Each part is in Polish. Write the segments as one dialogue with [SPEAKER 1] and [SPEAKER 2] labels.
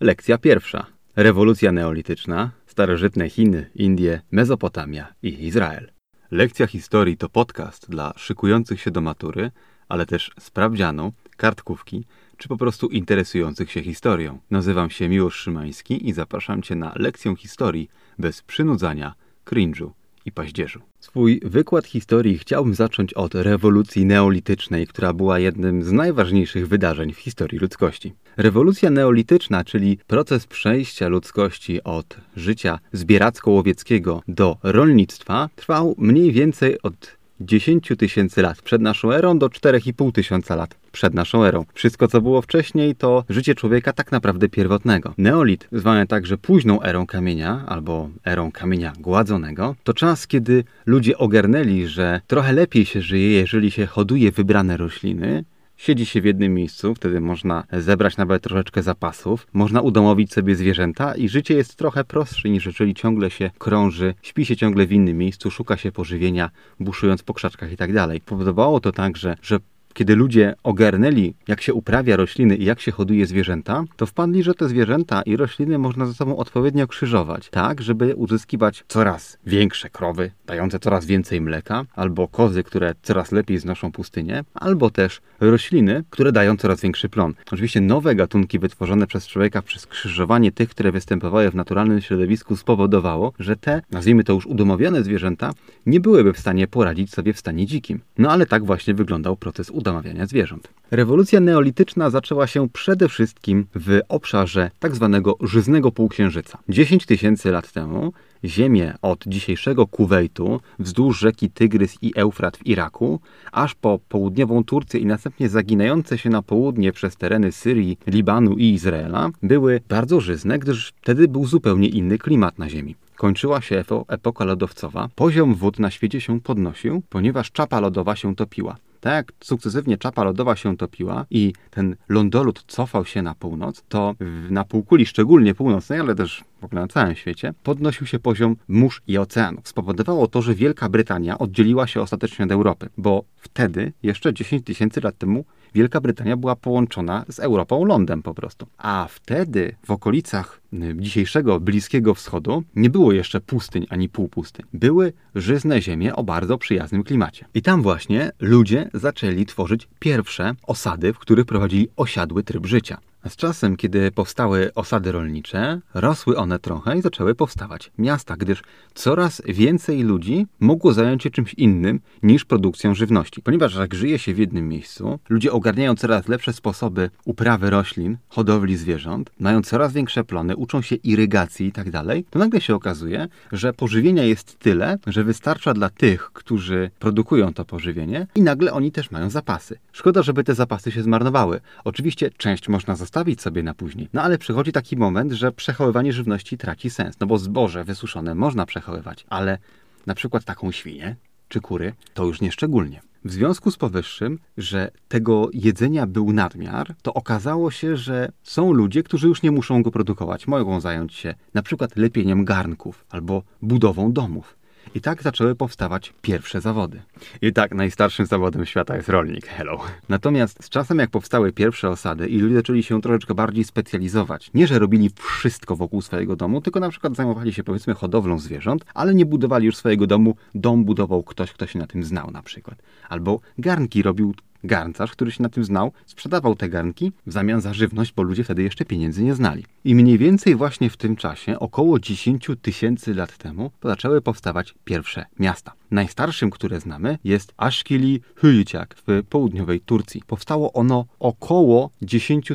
[SPEAKER 1] Lekcja pierwsza. Rewolucja neolityczna, starożytne Chiny, Indie, Mezopotamia i Izrael. Lekcja historii to podcast dla szykujących się do matury, ale też sprawdzianu, kartkówki czy po prostu interesujących się historią. Nazywam się Miłosz Szymański i zapraszam Cię na lekcję historii bez przynudzania, cringe'u i paździerzu. Swój wykład historii chciałbym zacząć od rewolucji neolitycznej, która była jednym z najważniejszych wydarzeń w historii ludzkości. Rewolucja neolityczna, czyli proces przejścia ludzkości od życia zbieracko-łowieckiego do rolnictwa, trwał mniej więcej od 10 tysięcy lat przed naszą erą do 4,5 tysiąca lat przed naszą erą. Wszystko, co było wcześniej, to życie człowieka tak naprawdę pierwotnego. Neolit, zwany także późną erą kamienia albo erą kamienia gładzonego, to czas, kiedy ludzie ogarnęli, że trochę lepiej się żyje, jeżeli się hoduje wybrane rośliny, Siedzi się w jednym miejscu, wtedy można zebrać nawet troszeczkę zapasów, można udomowić sobie zwierzęta i życie jest trochę prostsze niż jeżeli ciągle się krąży, śpi się ciągle w innym miejscu, szuka się pożywienia, buszując po krzaczkach i tak dalej. Powodowało to także, że kiedy ludzie ogarnęli, jak się uprawia rośliny i jak się hoduje zwierzęta, to wpadli, że te zwierzęta i rośliny można ze sobą odpowiednio krzyżować, tak, żeby uzyskiwać coraz większe krowy, dające coraz więcej mleka, albo kozy, które coraz lepiej znoszą pustynię, albo też rośliny, które dają coraz większy plon. Oczywiście nowe gatunki wytworzone przez człowieka przez krzyżowanie tych, które występowały w naturalnym środowisku spowodowało, że te, nazwijmy to już udomowione zwierzęta, nie byłyby w stanie poradzić sobie w stanie dzikim. No ale tak właśnie wyglądał proces udomowienia udomawiania zwierząt. Rewolucja neolityczna zaczęła się przede wszystkim w obszarze tzw. Tak żyznego półksiężyca. 10 tysięcy lat temu ziemię od dzisiejszego Kuwejtu wzdłuż rzeki Tygrys i Eufrat w Iraku, aż po południową Turcję i następnie zaginające się na południe przez tereny Syrii, Libanu i Izraela, były bardzo żyzne, gdyż wtedy był zupełnie inny klimat na ziemi. Kończyła się epoka lodowcowa, poziom wód na świecie się podnosił, ponieważ czapa lodowa się topiła. Tak jak sukcesywnie czapa lodowa się topiła i ten lądolud cofał się na północ, to na półkuli, szczególnie północnej, ale też w ogóle na całym świecie, podnosił się poziom mórz i oceanów. Spowodowało to, że Wielka Brytania oddzieliła się ostatecznie od Europy, bo wtedy, jeszcze 10 tysięcy lat temu, Wielka Brytania była połączona z Europą lądem po prostu. A wtedy w okolicach dzisiejszego Bliskiego Wschodu nie było jeszcze pustyń ani półpustyń. Były żyzne ziemie o bardzo przyjaznym klimacie. I tam właśnie ludzie zaczęli tworzyć pierwsze osady, w których prowadzili osiadły tryb życia. Z czasem, kiedy powstały osady rolnicze, rosły one trochę i zaczęły powstawać miasta, gdyż coraz więcej ludzi mogło zająć się czymś innym niż produkcją żywności. Ponieważ jak żyje się w jednym miejscu, ludzie ogarniają coraz lepsze sposoby uprawy roślin, hodowli zwierząt, mają coraz większe plony, uczą się irygacji i tak dalej, to nagle się okazuje, że pożywienia jest tyle, że wystarcza dla tych, którzy produkują to pożywienie i nagle oni też mają zapasy. Szkoda, żeby te zapasy się zmarnowały. Oczywiście część można zostawić zostawić sobie na później. No ale przychodzi taki moment, że przechowywanie żywności traci sens. No bo zboże wysuszone można przechowywać, ale na przykład taką świnię czy kury to już nie szczególnie. W związku z powyższym, że tego jedzenia był nadmiar, to okazało się, że są ludzie, którzy już nie muszą go produkować. Mogą zająć się na przykład lepieniem garnków albo budową domów. I tak zaczęły powstawać pierwsze zawody. I tak najstarszym zawodem świata jest rolnik. Hello. Natomiast z czasem, jak powstały pierwsze osady i ludzie zaczęli się troszeczkę bardziej specjalizować, nie że robili wszystko wokół swojego domu, tylko na przykład zajmowali się powiedzmy hodowlą zwierząt, ale nie budowali już swojego domu, dom budował ktoś, kto się na tym znał na przykład. Albo garnki robił garncarz, który się na tym znał, sprzedawał te garnki w zamian za żywność, bo ludzie wtedy jeszcze pieniędzy nie znali. I mniej więcej właśnie w tym czasie, około 10 tysięcy lat temu, zaczęły powstawać pierwsze miasta. Najstarszym, które znamy, jest Ashkili Hyjciak w południowej Turcji. Powstało ono około 10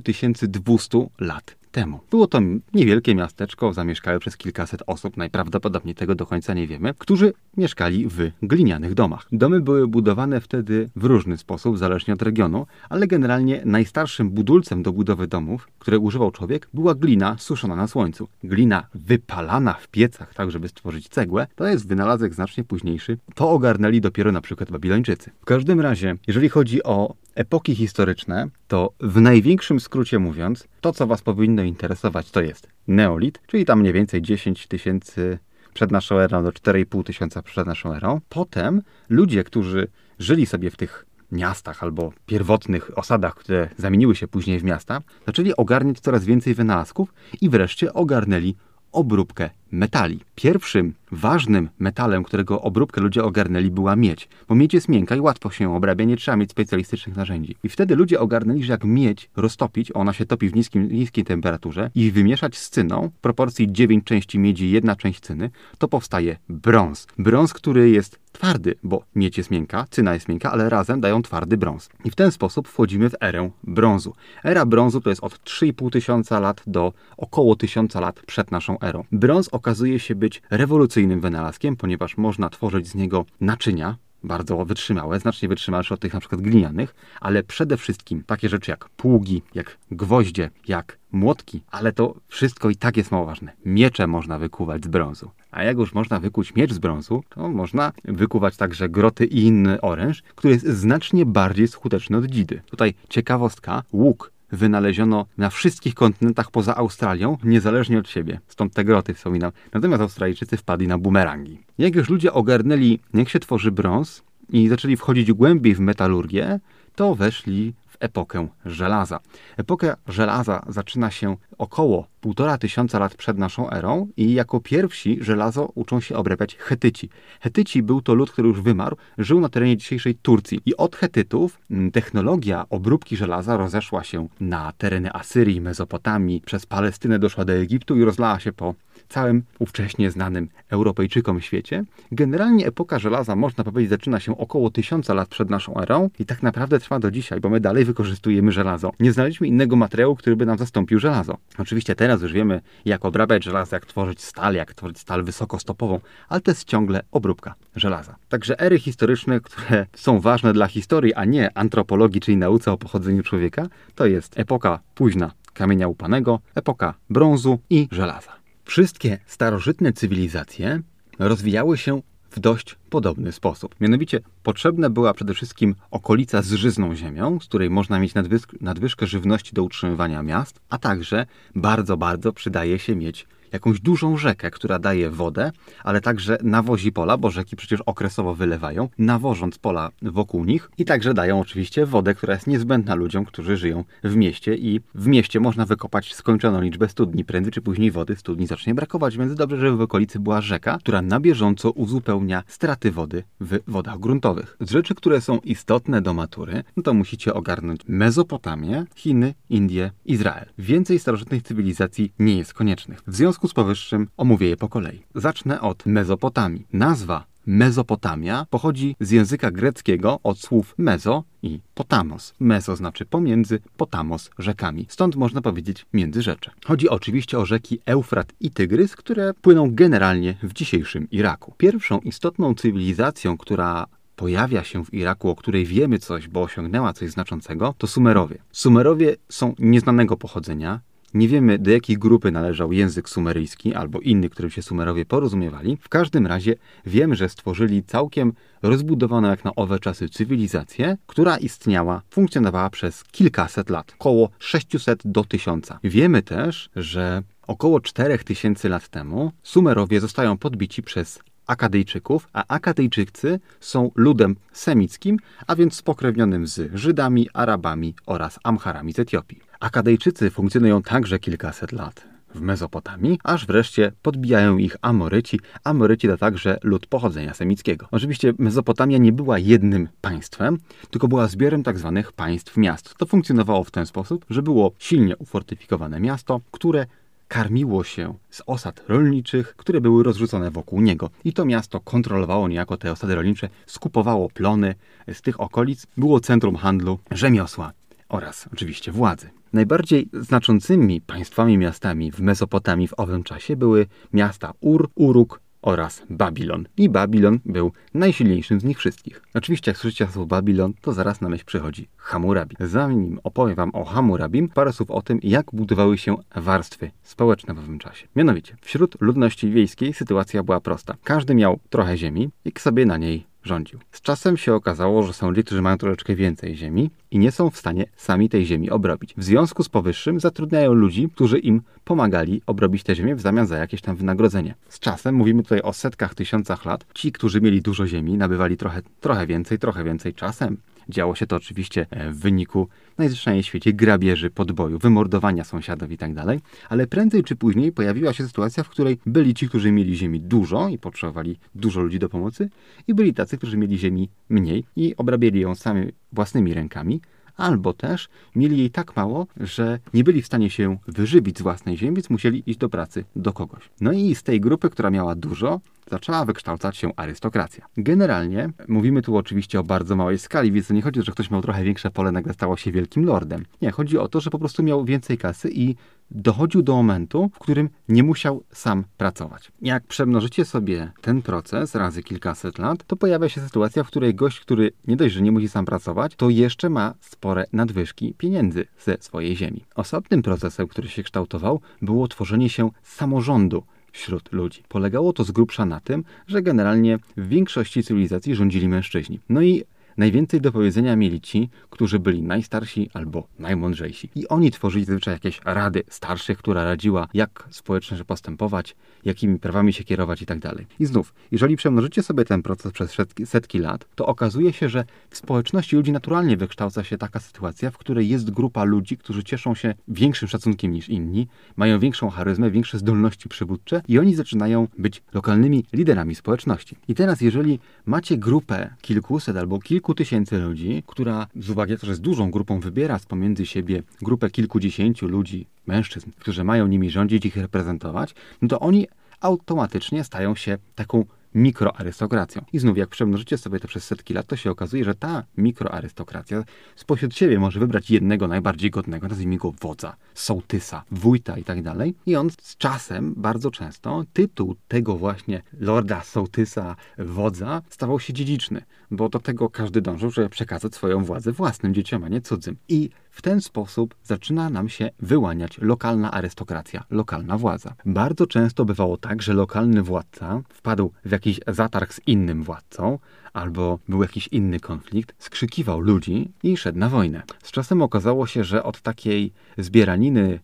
[SPEAKER 1] 200 lat temu. Było to niewielkie miasteczko, zamieszkałe przez kilkaset osób, najprawdopodobniej tego do końca nie wiemy, którzy mieszkali w glinianych domach. Domy były budowane wtedy w różny sposób, zależnie od regionu, ale generalnie najstarszym budulcem do budowy domów, które używał człowiek, była glina suszona na słońcu. Glina wypalana w piecach, tak żeby stworzyć cegłę, to jest wynalazek znacznie późniejszy. To ogarnęli dopiero na przykład Babilończycy. W każdym razie, jeżeli chodzi o epoki historyczne, to w największym skrócie mówiąc, to co Was powinno interesować, to jest neolit, czyli tam mniej więcej 10 tysięcy przed naszą erą do 4,5 tysiąca przed naszą erą. Potem ludzie, którzy żyli sobie w tych miastach albo pierwotnych osadach, które zamieniły się później w miasta, zaczęli ogarniać coraz więcej wynalazków i wreszcie ogarnęli obróbkę metali. Pierwszym ważnym metalem, którego obróbkę ludzie ogarnęli, była miedź. Bo miedź jest miękka i łatwo się obrabia, nie trzeba mieć specjalistycznych narzędzi. I wtedy ludzie ogarnęli, że jak miedź roztopić, ona się topi w niskim, niskiej temperaturze i wymieszać z cyną w proporcji 9 części miedzi, jedna część cyny, to powstaje brąz. Brąz, który jest twardy, bo miedź jest miękka, cyna jest miękka, ale razem dają twardy brąz. I w ten sposób wchodzimy w erę brązu. Era brązu to jest od 3,5 tysiąca lat do około tysiąca lat przed naszą erą. Brąz okazuje się być rewolucyjnym wynalazkiem, ponieważ można tworzyć z niego naczynia, bardzo wytrzymałe, znacznie wytrzymalsze od tych na przykład glinianych, ale przede wszystkim takie rzeczy jak pługi, jak gwoździe, jak młotki, ale to wszystko i tak jest mało ważne. Miecze można wykuwać z brązu. A jak już można wykuć miecz z brązu, to można wykuwać także groty i inny oręż, który jest znacznie bardziej skuteczny od dzidy. Tutaj ciekawostka, łuk wynaleziono na wszystkich kontynentach poza Australią, niezależnie od siebie. Stąd te groty wspominam. Natomiast Australijczycy wpadli na bumerangi. Jak już ludzie ogarnęli, jak się tworzy brąz i zaczęli wchodzić głębiej w metalurgię, to weszli epokę żelaza. Epoka żelaza zaczyna się około półtora tysiąca lat przed naszą erą i jako pierwsi żelazo uczą się obrabiać Hetyci. Hetyci był to lud, który już wymarł, żył na terenie dzisiejszej Turcji i od Hetytów mm, technologia obróbki żelaza rozeszła się na tereny Asyrii, Mezopotamii, przez Palestynę doszła do Egiptu i rozlała się po całym ówcześnie znanym Europejczykom świecie. Generalnie epoka żelaza, można powiedzieć, zaczyna się około tysiąca lat przed naszą erą i tak naprawdę trwa do dzisiaj, bo my dalej wykorzystujemy żelazo. Nie znaleźliśmy innego materiału, który by nam zastąpił żelazo. Oczywiście teraz już wiemy, jak obrabiać żelazo, jak tworzyć stal, jak tworzyć stal wysokostopową, ale to jest ciągle obróbka żelaza. Także ery historyczne, które są ważne dla historii, a nie antropologii, czyli nauce o pochodzeniu człowieka, to jest epoka późna kamienia upanego, epoka brązu i żelaza. Wszystkie starożytne cywilizacje rozwijały się w dość podobny sposób. Mianowicie potrzebna była przede wszystkim okolica z żyzną ziemią, z której można mieć nadwyżkę żywności do utrzymywania miast, a także bardzo, bardzo przydaje się mieć jakąś dużą rzekę, która daje wodę, ale także nawozi pola, bo rzeki przecież okresowo wylewają, nawożąc pola wokół nich i także dają oczywiście wodę, która jest niezbędna ludziom, którzy żyją w mieście i w mieście można wykopać skończoną liczbę studni. Prędzej czy później wody studni zacznie brakować, więc dobrze, żeby w okolicy była rzeka, która na bieżąco uzupełnia straty wody w wodach gruntowych. Z rzeczy, które są istotne do matury, no to musicie ogarnąć Mezopotamię, Chiny, Indię, Izrael. Więcej starożytnych cywilizacji nie jest koniecznych. W związku związku z powyższym omówię je po kolei. Zacznę od Mezopotamii. Nazwa Mezopotamia pochodzi z języka greckiego od słów mezo i potamos. Mezo znaczy pomiędzy, potamos rzekami. Stąd można powiedzieć międzyrzecze. Chodzi oczywiście o rzeki Eufrat i Tygrys, które płyną generalnie w dzisiejszym Iraku. Pierwszą istotną cywilizacją, która pojawia się w Iraku, o której wiemy coś, bo osiągnęła coś znaczącego, to Sumerowie. Sumerowie są nieznanego pochodzenia, nie wiemy, do jakiej grupy należał język sumeryjski albo inny, którym się Sumerowie porozumiewali. W każdym razie wiemy, że stworzyli całkiem rozbudowaną jak na owe czasy cywilizację, która istniała, funkcjonowała przez kilkaset lat, około 600 do 1000. Wiemy też, że około 4000 lat temu Sumerowie zostają podbici przez Akadyjczyków, a Akadyjczycy są ludem semickim, a więc spokrewnionym z Żydami, Arabami oraz Amharami z Etiopii. Akadejczycy funkcjonują także kilkaset lat w Mezopotamii, aż wreszcie podbijają ich Amoryci. Amoryci to także lud pochodzenia semickiego. Oczywiście Mezopotamia nie była jednym państwem, tylko była zbiorem tzw. Tak państw miast. To funkcjonowało w ten sposób, że było silnie ufortyfikowane miasto, które karmiło się z osad rolniczych, które były rozrzucone wokół niego. I to miasto kontrolowało niejako te osady rolnicze, skupowało plony z tych okolic, było centrum handlu, rzemiosła oraz oczywiście władzy. Najbardziej znaczącymi państwami miastami w Mezopotamii w owym czasie były miasta Ur, Uruk oraz Babilon. I Babilon był najsilniejszym z nich wszystkich. Oczywiście jak słyszycie słowo Babilon, to zaraz na myśl przychodzi Hammurabi. Zanim opowiem wam o Hammurabim, parę słów o tym, jak budowały się warstwy społeczne w owym czasie. Mianowicie, wśród ludności wiejskiej sytuacja była prosta. Każdy miał trochę ziemi i sobie na niej rządził. Z czasem się okazało, że są ludzie, którzy mają troszeczkę więcej ziemi i nie są w stanie sami tej ziemi obrobić. W związku z powyższym zatrudniają ludzi, którzy im pomagali obrobić tę ziemię w zamian za jakieś tam wynagrodzenie. Z czasem, mówimy tutaj o setkach, tysiącach lat, ci, którzy mieli dużo ziemi, nabywali trochę, trochę więcej, trochę więcej czasem Działo się to oczywiście e, w wyniku najzwyczajniej w świecie grabieży, podboju, wymordowania sąsiadów itd. Tak Ale prędzej czy później pojawiła się sytuacja, w której byli ci, którzy mieli ziemi dużo i potrzebowali dużo ludzi do pomocy, i byli tacy, którzy mieli ziemi mniej i obrabiali ją sami własnymi rękami, albo też mieli jej tak mało, że nie byli w stanie się wyżywić z własnej ziemi, więc musieli iść do pracy do kogoś. No i z tej grupy, która miała dużo, zaczęła wykształcać się arystokracja. Generalnie mówimy tu oczywiście o bardzo małej skali, więc nie chodzi, że ktoś miał trochę większe pole, nagle stało się wielkim lordem. Nie, chodzi o to, że po prostu miał więcej kasy i dochodził do momentu, w którym nie musiał sam pracować. Jak przemnożycie sobie ten proces razy kilkaset lat, to pojawia się sytuacja, w której gość, który nie dość, że nie musi sam pracować, to jeszcze ma spore nadwyżki pieniędzy ze swojej ziemi. Osobnym procesem, który się kształtował, było tworzenie się samorządu wśród ludzi. Polegało to z grubsza na tym, że generalnie w większości cywilizacji rządzili mężczyźni. No i Najwięcej do powiedzenia mieli ci, którzy byli najstarsi albo najmądrzejsi. I oni tworzyli zazwyczaj jakieś rady starszych, która radziła, jak społecznie postępować, jakimi prawami się kierować i tak dalej. I znów, jeżeli przemnożycie sobie ten proces przez setki, lat, to okazuje się, że w społeczności ludzi naturalnie wykształca się taka sytuacja, w której jest grupa ludzi, którzy cieszą się większym szacunkiem niż inni, mają większą charyzmę, większe zdolności przywódcze i oni zaczynają być lokalnymi liderami społeczności. I teraz, jeżeli macie grupę kilkuset albo kilku tysięcy ludzi, która z uwagi na to, że z dużą grupą wybiera z pomiędzy siebie grupę kilkudziesięciu ludzi, mężczyzn, którzy mają nimi rządzić, ich reprezentować, no to oni automatycznie stają się taką mikroarystokracją. I znów, jak przemnożycie sobie to przez setki lat, to się okazuje, że ta mikroarystokracja spośród siebie może wybrać jednego najbardziej godnego, nazwijmy go wodza, sołtysa, wójta i tak dalej. I on z czasem, bardzo często, tytuł tego właśnie lorda, sołtysa, wodza stawał się dziedziczny, bo do tego każdy dążył, żeby przekazać swoją władzę własnym dzieciom, a nie cudzym. I w ten sposób zaczyna nam się wyłaniać lokalna arystokracja, lokalna władza. Bardzo często bywało tak, że lokalny władca wpadł w jakiś zatarg z innym władcą, albo był jakiś inny konflikt, skrzykiwał ludzi i szedł na wojnę. Z czasem okazało się, że od takiej zbieraniny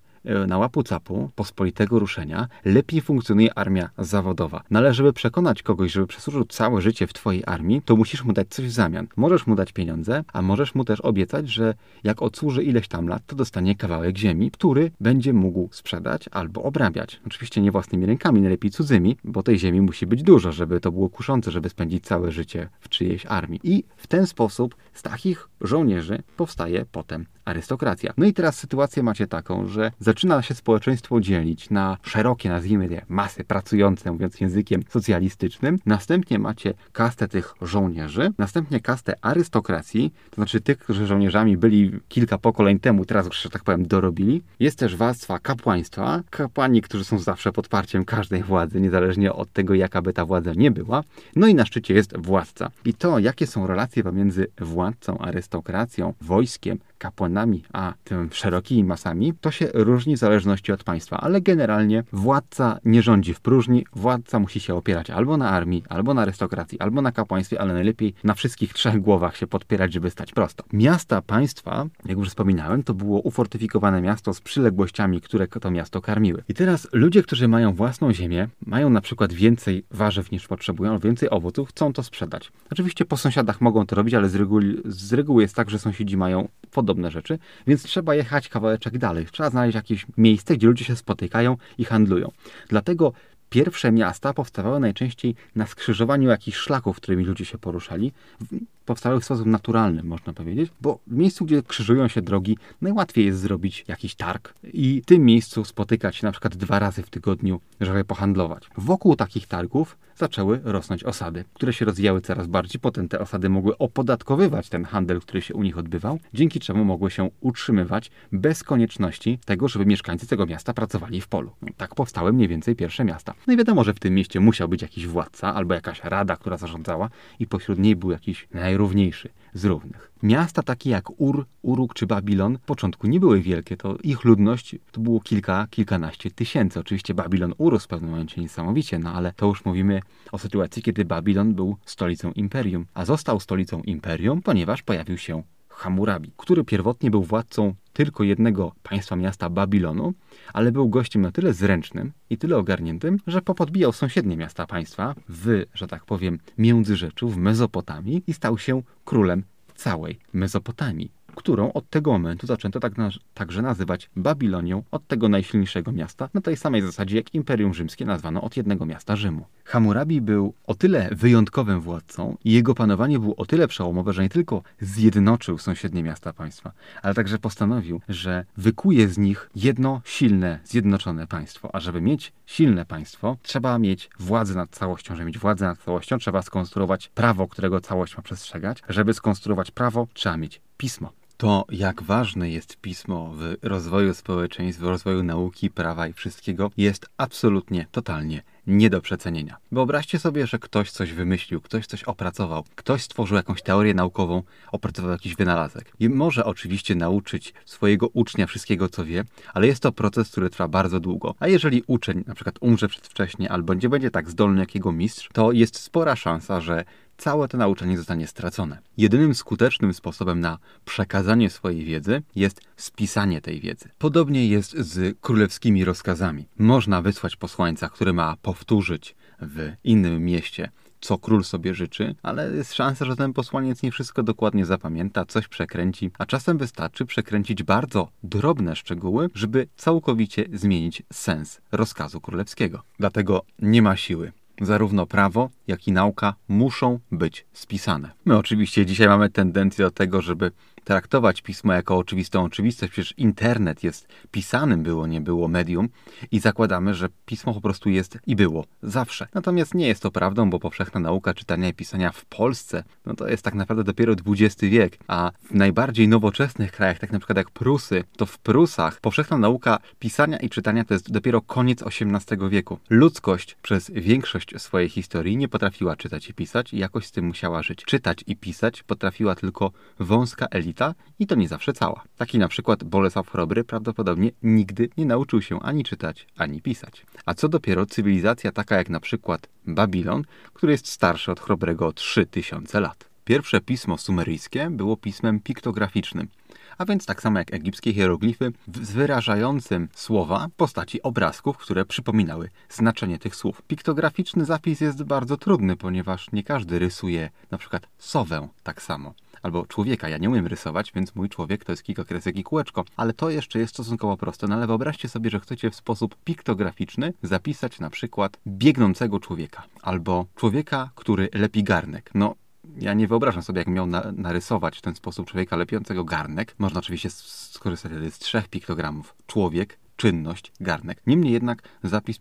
[SPEAKER 1] na łapu capu pospolitego ruszenia lepiej funkcjonuje armia zawodowa. No ale żeby przekonać kogoś, żeby przesłużył całe życie w twojej armii, to musisz mu dać coś w zamian. Możesz mu dać pieniądze, a możesz mu też obiecać, że jak odsłuży ileś tam lat, to dostanie kawałek ziemi, który będzie mógł sprzedać albo obrabiać. Oczywiście nie własnymi rękami, najlepiej cudzymi, bo tej ziemi musi być dużo, żeby to było kuszące, żeby spędzić całe życie w czyjejś armii. I w ten sposób z takich żołnierzy powstaje potem arystokracja. No i teraz sytuację macie taką, że zaczyna się społeczeństwo dzielić na szerokie, nazwijmy je, masy pracujące, mówiąc językiem socjalistycznym. Następnie macie kastę tych żołnierzy, następnie kastę arystokracji, to znaczy tych, którzy żołnierzami byli kilka pokoleń temu, teraz już, że tak powiem, dorobili. Jest też warstwa kapłaństwa, kapłani, którzy są zawsze podparciem każdej władzy, niezależnie od tego, jaka by ta władza nie była. No i na szczycie jest władca. I to, jakie są relacje pomiędzy władcą, arystokracją, wojskiem, kapłanami, a tym szerokimi masami, to się różni w zależności od państwa, ale generalnie władca nie rządzi w próżni, władca musi się opierać albo na armii, albo na arystokracji, albo na kapłaństwie, ale najlepiej na wszystkich trzech głowach się podpierać, żeby stać prosto. Miasta państwa, jak już wspominałem, to było ufortyfikowane miasto z przyległościami, które to miasto karmiły. I teraz ludzie, którzy mają własną ziemię, mają na przykład więcej warzyw niż potrzebują, więcej owoców, chcą to sprzedać. Oczywiście po sąsiadach mogą to robić, ale z reguły, z reguły jest tak, że sąsiedzi mają podobne rzeczy, więc trzeba jechać kawałeczek dalej. Trzeba znaleźć jakieś miejsce, gdzie ludzie się spotykają i handlują. Dlatego pierwsze miasta powstawały najczęściej na skrzyżowaniu jakichś szlaków, którymi ludzie się poruszali. Powstały w sposób naturalny, można powiedzieć, bo w miejscu, gdzie krzyżują się drogi, najłatwiej jest zrobić jakiś targ i w tym miejscu spotykać się na przykład dwa razy w tygodniu, żeby pohandlować. Wokół takich targów zaczęły rosnąć osady, które się rozwijały coraz bardziej. Potem te osady mogły opodatkowywać ten handel, który się u nich odbywał, dzięki czemu mogły się utrzymywać bez konieczności tego, żeby mieszkańcy tego miasta pracowali w polu. Tak powstały mniej więcej pierwsze miasta. No i wiadomo, że w tym mieście musiał być jakiś władca albo jakaś rada, która zarządzała i pośród niej był jakiś najrówniejszy z równych. Miasta takie jak Ur, Uruk czy Babilon w początku nie były wielkie, to ich ludność to było kilka, kilkanaście tysięcy. Oczywiście Babilon urósł w pewnym momencie niesamowicie, no ale to już mówimy o sytuacji, kiedy Babilon był stolicą imperium, a został stolicą imperium, ponieważ pojawił się Hammurabi, który pierwotnie był władcą tylko jednego państwa miasta Babilonu, ale był gościem na tyle zręcznym i tyle ogarniętym, że popodbijał sąsiednie miasta państwa w, że tak powiem, Międzyrzeczu, w Mezopotamii i stał się królem całej Mezopotamii którą od tego momentu zaczęto tak na, także nazywać Babilonią od tego najsilniejszego miasta, na tej samej zasadzie jak Imperium Rzymskie nazwano od jednego miasta Rzymu. Hammurabi był o tyle wyjątkowym władcą i jego panowanie było o tyle przełomowe, że nie tylko zjednoczył sąsiednie miasta państwa, ale także postanowił, że wykuje z nich jedno silne, zjednoczone państwo. A żeby mieć silne państwo, trzeba mieć władzę nad całością. Żeby mieć władzę nad całością, trzeba skonstruować prawo, którego całość ma przestrzegać. Żeby skonstruować prawo, trzeba mieć pismo. To, jak ważne jest pismo w rozwoju społeczeństw, w rozwoju nauki, prawa i wszystkiego, jest absolutnie, totalnie nie do przecenienia. Wyobraźcie sobie, że ktoś coś wymyślił, ktoś coś opracował, ktoś stworzył jakąś teorię naukową, opracował jakiś wynalazek. I może oczywiście nauczyć swojego ucznia wszystkiego, co wie, ale jest to proces, który trwa bardzo długo. A jeżeli uczeń na przykład umrze przedwcześnie albo nie będzie tak zdolny jak jego mistrz, to jest spora szansa, że całe to nauczanie zostanie stracone. Jedynym skutecznym sposobem na przekazanie swojej wiedzy jest spisanie tej wiedzy. Podobnie jest z królewskimi rozkazami. Można wysłać posłańca, który ma powtórzyć w innym mieście co król sobie życzy, ale jest szansa, że ten posłaniec nie wszystko dokładnie zapamięta, coś przekręci, a czasem wystarczy przekręcić bardzo drobne szczegóły, żeby całkowicie zmienić sens rozkazu królewskiego. Dlatego nie ma siły zarówno prawo, jak i nauka muszą być spisane. My oczywiście dzisiaj mamy tendencję do tego, żeby traktować pismo jako oczywistą oczywistość. Przecież internet jest pisanym było, nie było medium i zakładamy, że pismo po prostu jest i było zawsze. Natomiast nie jest to prawdą, bo powszechna nauka czytania i pisania w Polsce, no to jest tak naprawdę dopiero XX wiek, a w najbardziej nowoczesnych krajach, tak na przykład jak Prusy, to w Prusach powszechna nauka pisania i czytania to jest dopiero koniec XVIII wieku. Ludzkość przez większość swojej historii nie potrafiła czytać i pisać i jakoś z tym musiała żyć. Czytać i pisać potrafiła tylko wąska elita i to nie zawsze cała. Taki na przykład Bolesław Chrobry prawdopodobnie nigdy nie nauczył się ani czytać, ani pisać. A co dopiero cywilizacja taka jak na przykład Babilon, który jest starszy od Chrobrego o 3000 lat. Pierwsze pismo sumeryjskie było pismem piktograficznym, a więc tak samo jak egipskie hieroglify, z wyrażającym słowa postaci obrazków, które przypominały znaczenie tych słów. Piktograficzny zapis jest bardzo trudny, ponieważ nie każdy rysuje na przykład sowę tak samo albo człowieka. Ja nie umiem rysować, więc mój człowiek to jest kilka kresek i kółeczko, ale to jeszcze jest stosunkowo proste. No ale wyobraźcie sobie, że chcecie w sposób piktograficzny zapisać na przykład biegnącego człowieka albo człowieka, który lepi garnek. No, ja nie wyobrażam sobie, jak miał na, narysować w ten sposób człowieka lepiącego garnek. Można oczywiście skorzystać z trzech piktogramów. Człowiek, czynność, garnek. Niemniej jednak zapis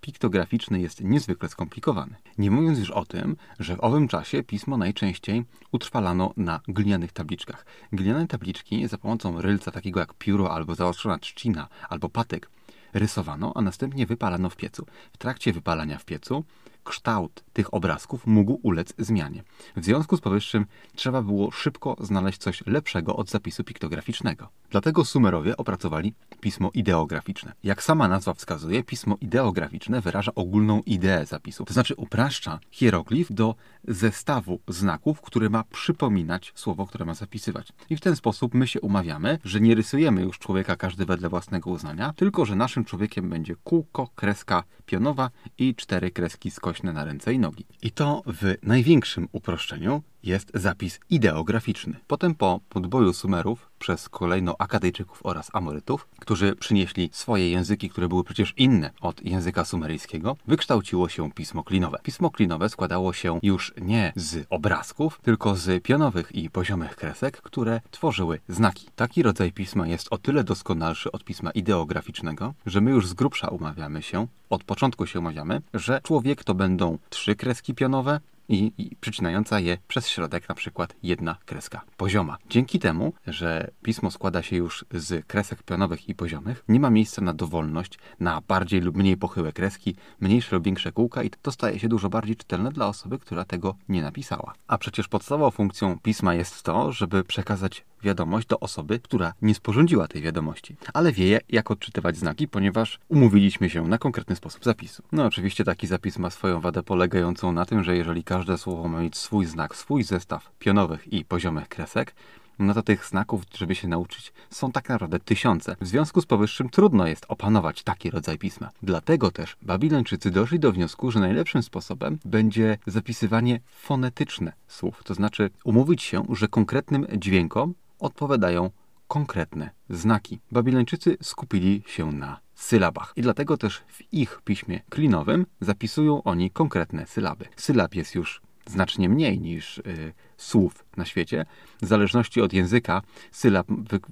[SPEAKER 1] piktograficzny jest niezwykle skomplikowany. Nie mówiąc już o tym, że w owym czasie pismo najczęściej utrwalano na glinianych tabliczkach. Gliniane tabliczki za pomocą rylca takiego jak pióro albo zaostrzona trzcina albo patyk rysowano, a następnie wypalano w piecu. W trakcie wypalania w piecu kształt tych obrazków mógł ulec zmianie. W związku z powyższym trzeba było szybko znaleźć coś lepszego od zapisu piktograficznego. Dlatego Sumerowie opracowali pismo ideograficzne. Jak sama nazwa wskazuje, pismo ideograficzne wyraża ogólną ideę zapisu, to znaczy upraszcza hieroglif do zestawu znaków, który ma przypominać słowo, które ma zapisywać. I w ten sposób my się umawiamy, że nie rysujemy już człowieka każdy wedle własnego uznania, tylko że naszym człowiekiem będzie kółko, kreska pionowa i cztery kreski skośne na ręce i nogi. I to w największym uproszczeniu jest zapis ideograficzny. Potem po podboju Sumerów przez kolejno Akadejczyków oraz Amorytów, którzy przynieśli swoje języki, które były przecież inne od języka sumeryjskiego, wykształciło się pismo klinowe. Pismo klinowe składało się już nie z obrazków, tylko z pionowych i poziomych kresek, które tworzyły znaki. Taki rodzaj pisma jest o tyle doskonalszy od pisma ideograficznego, że my już z grubsza umawiamy się, od początku się umawiamy, że człowiek to będą trzy kreski pionowe, i, i przycinająca je przez środek na przykład jedna kreska pozioma. Dzięki temu, że pismo składa się już z kresek pionowych i poziomych, nie ma miejsca na dowolność, na bardziej lub mniej pochyłe kreski, mniejsze lub większe kółka i to staje się dużo bardziej czytelne dla osoby, która tego nie napisała. A przecież podstawową funkcją pisma jest to, żeby przekazać wiadomość do osoby, która nie sporządziła tej wiadomości, ale wie, jak odczytywać znaki, ponieważ umówiliśmy się na konkretny sposób zapisu. No oczywiście taki zapis ma swoją wadę polegającą na tym, że jeżeli każde słowo ma mieć swój znak, swój zestaw pionowych i poziomych kresek, no to tych znaków, żeby się nauczyć, są tak naprawdę tysiące. W związku z powyższym trudno jest opanować taki rodzaj pisma. Dlatego też Babilończycy doszli do wniosku, że najlepszym sposobem będzie zapisywanie fonetyczne słów, to znaczy umówić się, że konkretnym dźwiękom odpowiadają konkretne znaki. Babilończycy skupili się na sylabach i dlatego też w ich piśmie klinowym zapisują oni konkretne sylaby. Sylab jest już znacznie mniej niż y, słów na świecie. W zależności od języka sylab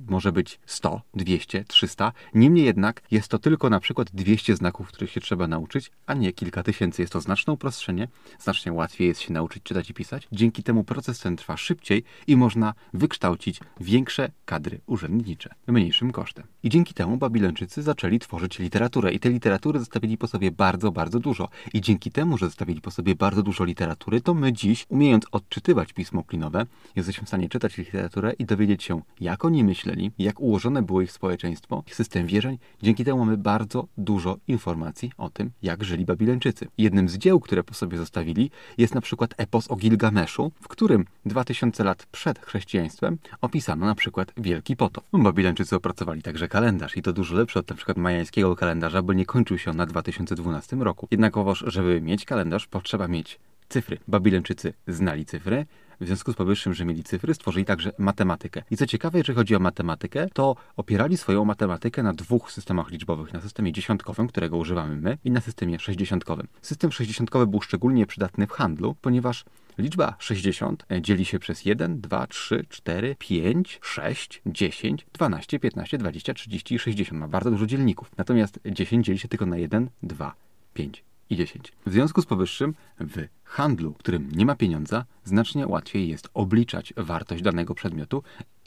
[SPEAKER 1] może być 100, 200, 300. Niemniej jednak jest to tylko na przykład 200 znaków, których się trzeba nauczyć, a nie kilka tysięcy. Jest to znaczne uproszczenie, znacznie łatwiej jest się nauczyć czytać i pisać. Dzięki temu proces ten trwa szybciej i można wykształcić większe kadry urzędnicze mniejszym kosztem. I dzięki temu Babilończycy zaczęli tworzyć literaturę i te literatury zostawili po sobie bardzo, bardzo dużo. I dzięki temu, że zostawili po sobie bardzo dużo literatury, to my dziś, umiejąc odczytywać pismo klinowe, jesteśmy w stanie czytać literaturę i dowiedzieć się, jak oni myśleli, jak ułożone było ich społeczeństwo, ich system wierzeń. Dzięki temu mamy bardzo dużo informacji o tym, jak żyli Babilończycy. Jednym z dzieł, które po sobie zostawili, jest na przykład epos o Gilgameszu, w którym 2000 lat przed chrześcijaństwem opisano na przykład Wielki Potop. Babilończycy opracowali także kalendarz i to dużo lepszy od na przykład majańskiego kalendarza, bo nie kończył się on na 2012 roku. Jednakowoż, żeby mieć kalendarz, potrzeba mieć cyfry. Babilończycy znali cyfry, w związku z powyższym, że mieli cyfry, stworzyli także matematykę. I co ciekawe, jeżeli chodzi o matematykę, to opierali swoją matematykę na dwóch systemach liczbowych. Na systemie dziesiątkowym, którego używamy my, i na systemie sześćdziesiątkowym. System sześćdziesiątkowy był szczególnie przydatny w handlu, ponieważ Liczba 60 dzieli się przez 1, 2, 3, 4, 5, 6, 10, 12, 15, 20, 30 i 60. Ma bardzo dużo dzielników. Natomiast 10 dzieli się tylko na 1, 2, 5 i 10. W związku z powyższym w handlu, w którym nie ma pieniądza, znacznie łatwiej jest obliczać wartość danego przedmiotu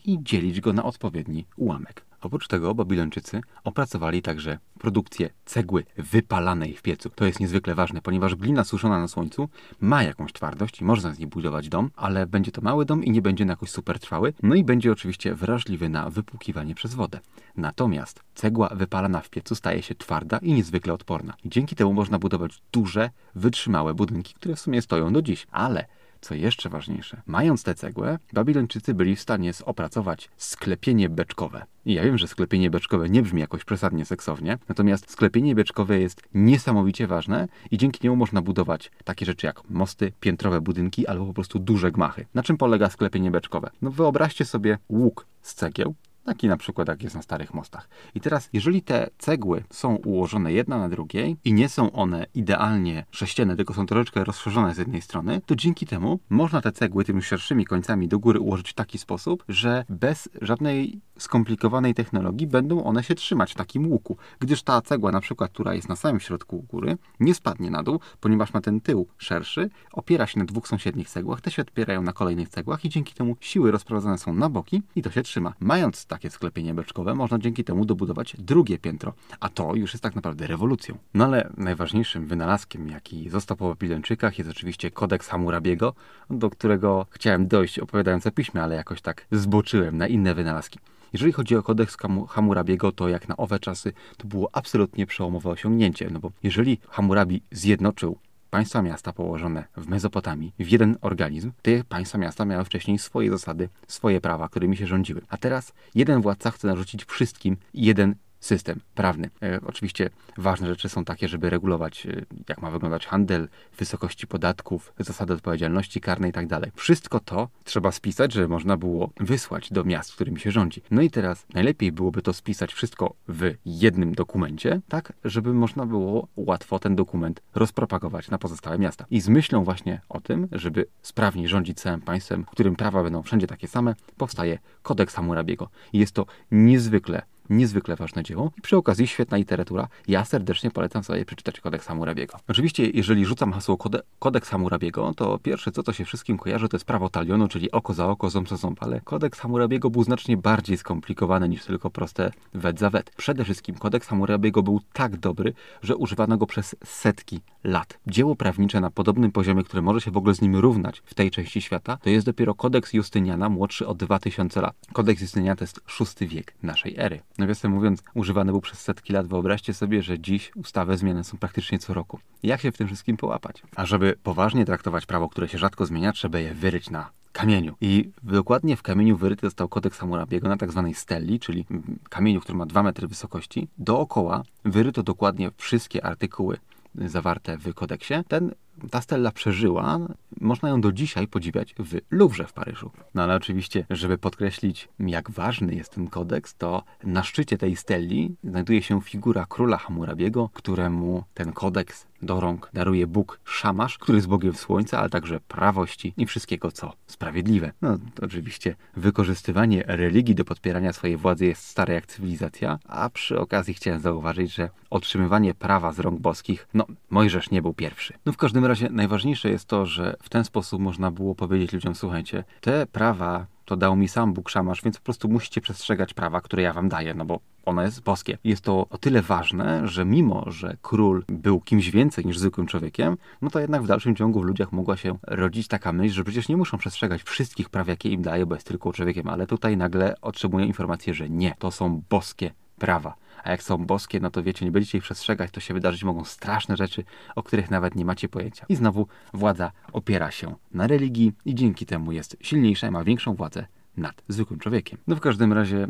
[SPEAKER 1] i dzielić go na odpowiedni ułamek. Oprócz tego Babilończycy opracowali także produkcję cegły wypalanej w piecu. To jest niezwykle ważne, ponieważ glina suszona na słońcu ma jakąś twardość i można z niej budować dom, ale będzie to mały dom i nie będzie na jakoś super trwały, no i będzie oczywiście wrażliwy na wypłukiwanie przez wodę. Natomiast cegła wypalana w piecu staje się twarda i niezwykle odporna. Dzięki temu można budować duże, wytrzymałe budynki, które w sumie stoją do dziś. Ale co jeszcze ważniejsze, mając tę cegłę, Babilończycy byli w stanie opracować sklepienie beczkowe. I ja wiem, że sklepienie beczkowe nie brzmi jakoś przesadnie seksownie, natomiast sklepienie beczkowe jest niesamowicie ważne i dzięki niemu można budować takie rzeczy jak mosty, piętrowe budynki albo po prostu duże gmachy. Na czym polega sklepienie beczkowe? No wyobraźcie sobie łuk z cegieł, taki na przykład jak jest na starych mostach. I teraz, jeżeli te cegły są ułożone jedna na drugiej i nie są one idealnie sześcienne, tylko są troszeczkę rozszerzone z jednej strony, to dzięki temu można te cegły tymi szerszymi końcami do góry ułożyć w taki sposób, że bez żadnej skomplikowanej technologii będą one się trzymać w takim łuku, gdyż ta cegła na przykład, która jest na samym środku góry, nie spadnie na dół, ponieważ ma ten tył szerszy, opiera się na dwóch sąsiednich cegłach, te się odpierają na kolejnych cegłach i dzięki temu siły rozprowadzane są na boki i to się trzyma. Mając takie sklepienie beczkowe, można dzięki temu dobudować drugie piętro, a to już jest tak naprawdę rewolucją. No ale najważniejszym wynalazkiem, jaki został po Babilończykach jest oczywiście kodeks Hammurabiego, do którego chciałem dojść opowiadając o piśmie, ale jakoś tak zboczyłem na inne wynalazki. Jeżeli chodzi o kodeks Hammurabiego, to jak na owe czasy to było absolutnie przełomowe osiągnięcie, no bo jeżeli Hammurabi zjednoczył państwa miasta położone w Mezopotamii w jeden organizm, te państwa miasta miały wcześniej swoje zasady, swoje prawa, którymi się rządziły. A teraz jeden władca chce narzucić wszystkim jeden system prawny. E, oczywiście ważne rzeczy są takie, żeby regulować, e, jak ma wyglądać handel, wysokości podatków, zasady odpowiedzialności karnej itd. Tak Wszystko to trzeba spisać, żeby można było wysłać do miast, którymi się rządzi. No i teraz najlepiej byłoby to spisać wszystko w jednym dokumencie, tak, żeby można było łatwo ten dokument rozpropagować na pozostałe miasta. I z myślą właśnie o tym, żeby sprawniej rządzić całym państwem, w którym prawa będą wszędzie takie same, powstaje kodeks Hammurabiego. Jest to niezwykle niezwykle ważne dzieło i przy okazji świetna literatura. Ja serdecznie polecam sobie przeczytać Kodeks Hammurabiego. Oczywiście, jeżeli rzucam hasło kode, Kodeks Hammurabiego, to pierwsze co to się wszystkim kojarzy to jest prawo talionu, czyli oko za oko, ząb za ząb, ale Kodeks Hammurabiego był znacznie bardziej skomplikowany niż tylko proste wet za wet. Przede wszystkim Kodeks Hammurabiego był tak dobry, że używano go przez setki lat. Dzieło prawnicze na podobnym poziomie, które może się w ogóle z nim równać w tej części świata, to jest dopiero Kodeks Justyniana, młodszy o 2000 lat. Kodeks Justyniana to jest VI wiek naszej ery. Nawiasem mówiąc, używany był przez setki lat. Wyobraźcie sobie, że dziś ustawy zmiany są praktycznie co roku. Jak się w tym wszystkim połapać? A żeby poważnie traktować prawo, które się rzadko zmienia, trzeba je wyryć na kamieniu. I dokładnie w kamieniu wyryty został kodeks Hammurabiego na tak zwanej stelli, czyli kamieniu, który ma 2 metry wysokości. Dookoła wyryto dokładnie wszystkie artykuły zawarte w kodeksie. Ten, ta stella przeżyła, można ją do dzisiaj podziwiać w Louvre w Paryżu. No ale oczywiście, żeby podkreślić, jak ważny jest ten kodeks, to na szczycie tej steli znajduje się figura króla Hammurabiego, któremu ten kodeks do rąk daruje Bóg Szamasz, który jest Bogiem Słońca, ale także prawości i wszystkiego, co sprawiedliwe. No, oczywiście wykorzystywanie religii do podpierania swojej władzy jest stare jak cywilizacja, a przy okazji chciałem zauważyć, że otrzymywanie prawa z rąk boskich, no, Mojżesz nie był pierwszy. No w każdym razie najważniejsze jest to, że w ten sposób można było powiedzieć ludziom, słuchajcie, te prawa to dał mi sam Bóg Szamasz, więc po prostu musicie przestrzegać prawa, które ja wam daję, no bo ono jest boskie. Jest to o tyle ważne, że mimo, że król był kimś więcej niż zwykłym człowiekiem, no to jednak w dalszym ciągu w ludziach mogła się rodzić taka myśl, że przecież nie muszą przestrzegać wszystkich praw, jakie im daje, bo jest tylko człowiekiem, ale tutaj nagle otrzymują informację, że nie, to są boskie prawa. A jak są boskie, no to wiecie, nie będziecie ich przestrzegać, to się wydarzyć mogą straszne rzeczy, o których nawet nie macie pojęcia. I znowu władza opiera się na religii i dzięki temu jest silniejsza i ma większą władzę nad zwykłym człowiekiem. No w każdym razie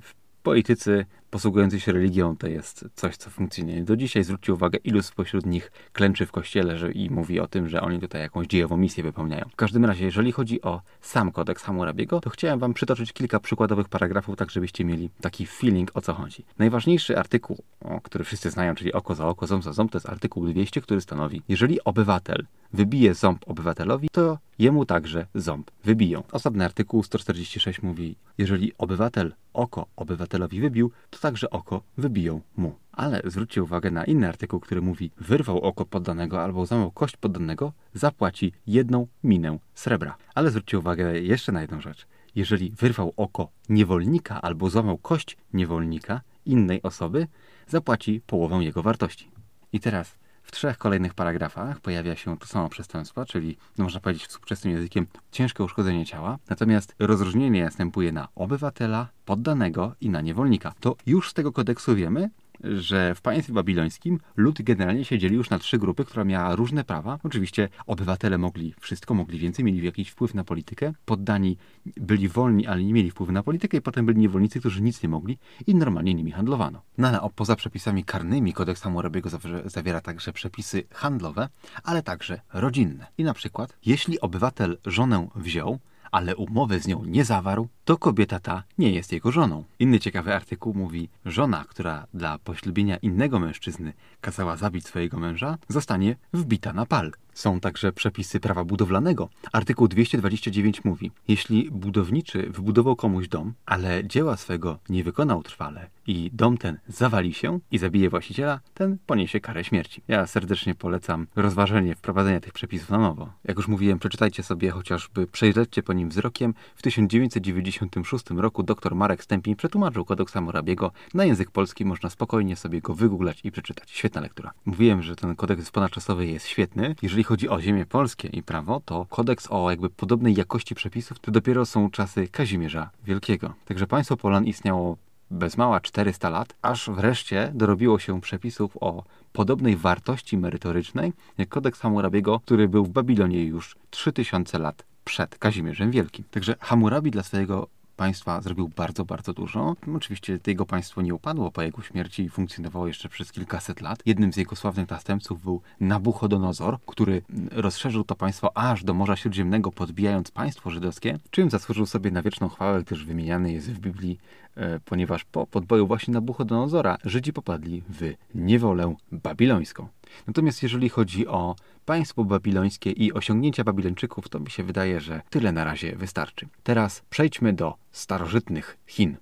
[SPEAKER 1] w politycy posługujący się religią to jest coś, co funkcjonuje do dzisiaj. Zwróćcie uwagę, ilu spośród nich klęczy w kościele że, i mówi o tym, że oni tutaj jakąś dziejową misję wypełniają. W każdym razie, jeżeli chodzi o sam kodeks Hammurabiego, to chciałem wam przytoczyć kilka przykładowych paragrafów, tak żebyście mieli taki feeling o co chodzi. Najważniejszy artykuł, który wszyscy znają, czyli oko za oko, ząb za ząb, to jest artykuł 200, który stanowi, jeżeli obywatel wybije ząb obywatelowi, to jemu także ząb wybiją. Osobny artykuł 146 mówi, jeżeli obywatel oko obywatelowi wybił, to także oko wybiją mu. Ale zwróćcie uwagę na inny artykuł, który mówi: wyrwał oko poddanego albo złamał kość poddanego, zapłaci jedną minę srebra. Ale zwróćcie uwagę jeszcze na jedną rzecz. Jeżeli wyrwał oko niewolnika albo złamał kość niewolnika innej osoby, zapłaci połowę jego wartości. I teraz w trzech kolejnych paragrafach pojawia się to samo przestępstwo, czyli, no można powiedzieć współczesnym językiem, ciężkie uszkodzenie ciała. Natomiast rozróżnienie następuje na obywatela, poddanego i na niewolnika. To już z tego kodeksu wiemy, że w państwie babilońskim lud generalnie się dzielił już na trzy grupy, która miała różne prawa. Oczywiście obywatele mogli wszystko, mogli więcej, mieli jakiś wpływ na politykę. Poddani byli wolni, ale nie mieli wpływu na politykę i potem byli niewolnicy, którzy nic nie mogli i normalnie nimi handlowano. No ale poza przepisami karnymi kodeks Hammurabiego zawiera także przepisy handlowe, ale także rodzinne. I na przykład, jeśli obywatel żonę wziął, ale umowę z nią nie zawarł, to kobieta ta nie jest jego żoną. Inny ciekawy artykuł mówi, żona, która dla poślubienia innego mężczyzny kazała zabić swojego męża, zostanie wbita na pal. Są także przepisy prawa budowlanego. Artykuł 229 mówi: Jeśli budowniczy wybudował komuś dom, ale dzieła swego nie wykonał trwale i dom ten zawali się i zabije właściciela, ten poniesie karę śmierci. Ja serdecznie polecam rozważenie wprowadzenia tych przepisów na nowo. Jak już mówiłem, przeczytajcie sobie chociażby, przejrzyjcie po nim wzrokiem. W 1996 roku dr Marek Stępień przetłumaczył kodeks Hammurabiego na język polski. Można spokojnie sobie go wygooglać i przeczytać. Świetna lektura. Mówiłem, że ten kodeks ponadczasowy jest świetny. Jeżeli chodzi o ziemię polskie i prawo, to kodeks o jakby podobnej jakości przepisów to dopiero są czasy Kazimierza Wielkiego. Także państwo Polan istniało bez mała 400 lat, aż wreszcie dorobiło się przepisów o podobnej wartości merytorycznej jak kodeks Hammurabiego, który był w Babilonie już 3000 lat przed Kazimierzem Wielkim. Także Hammurabi dla swojego państwa zrobił bardzo, bardzo dużo. Oczywiście jego państwo nie upadło po jego śmierci i funkcjonowało jeszcze przez kilkaset lat. Jednym z jego sławnych następców był Nabuchodonozor, który rozszerzył to państwo aż do Morza Śródziemnego, podbijając państwo żydowskie, czym zasłużył sobie na wieczną chwałę, gdyż wymieniany jest w Biblii, e, ponieważ po podboju właśnie Nabuchodonozora Żydzi popadli w niewolę babilońską. Natomiast jeżeli chodzi o państwo babilońskie i osiągnięcia Babilończyków, to mi się wydaje, że tyle na razie wystarczy. Teraz przejdźmy do starożytnych Chin.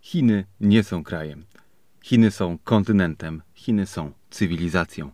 [SPEAKER 1] Chiny nie są krajem. Chiny są kontynentem, Chiny są cywilizacją.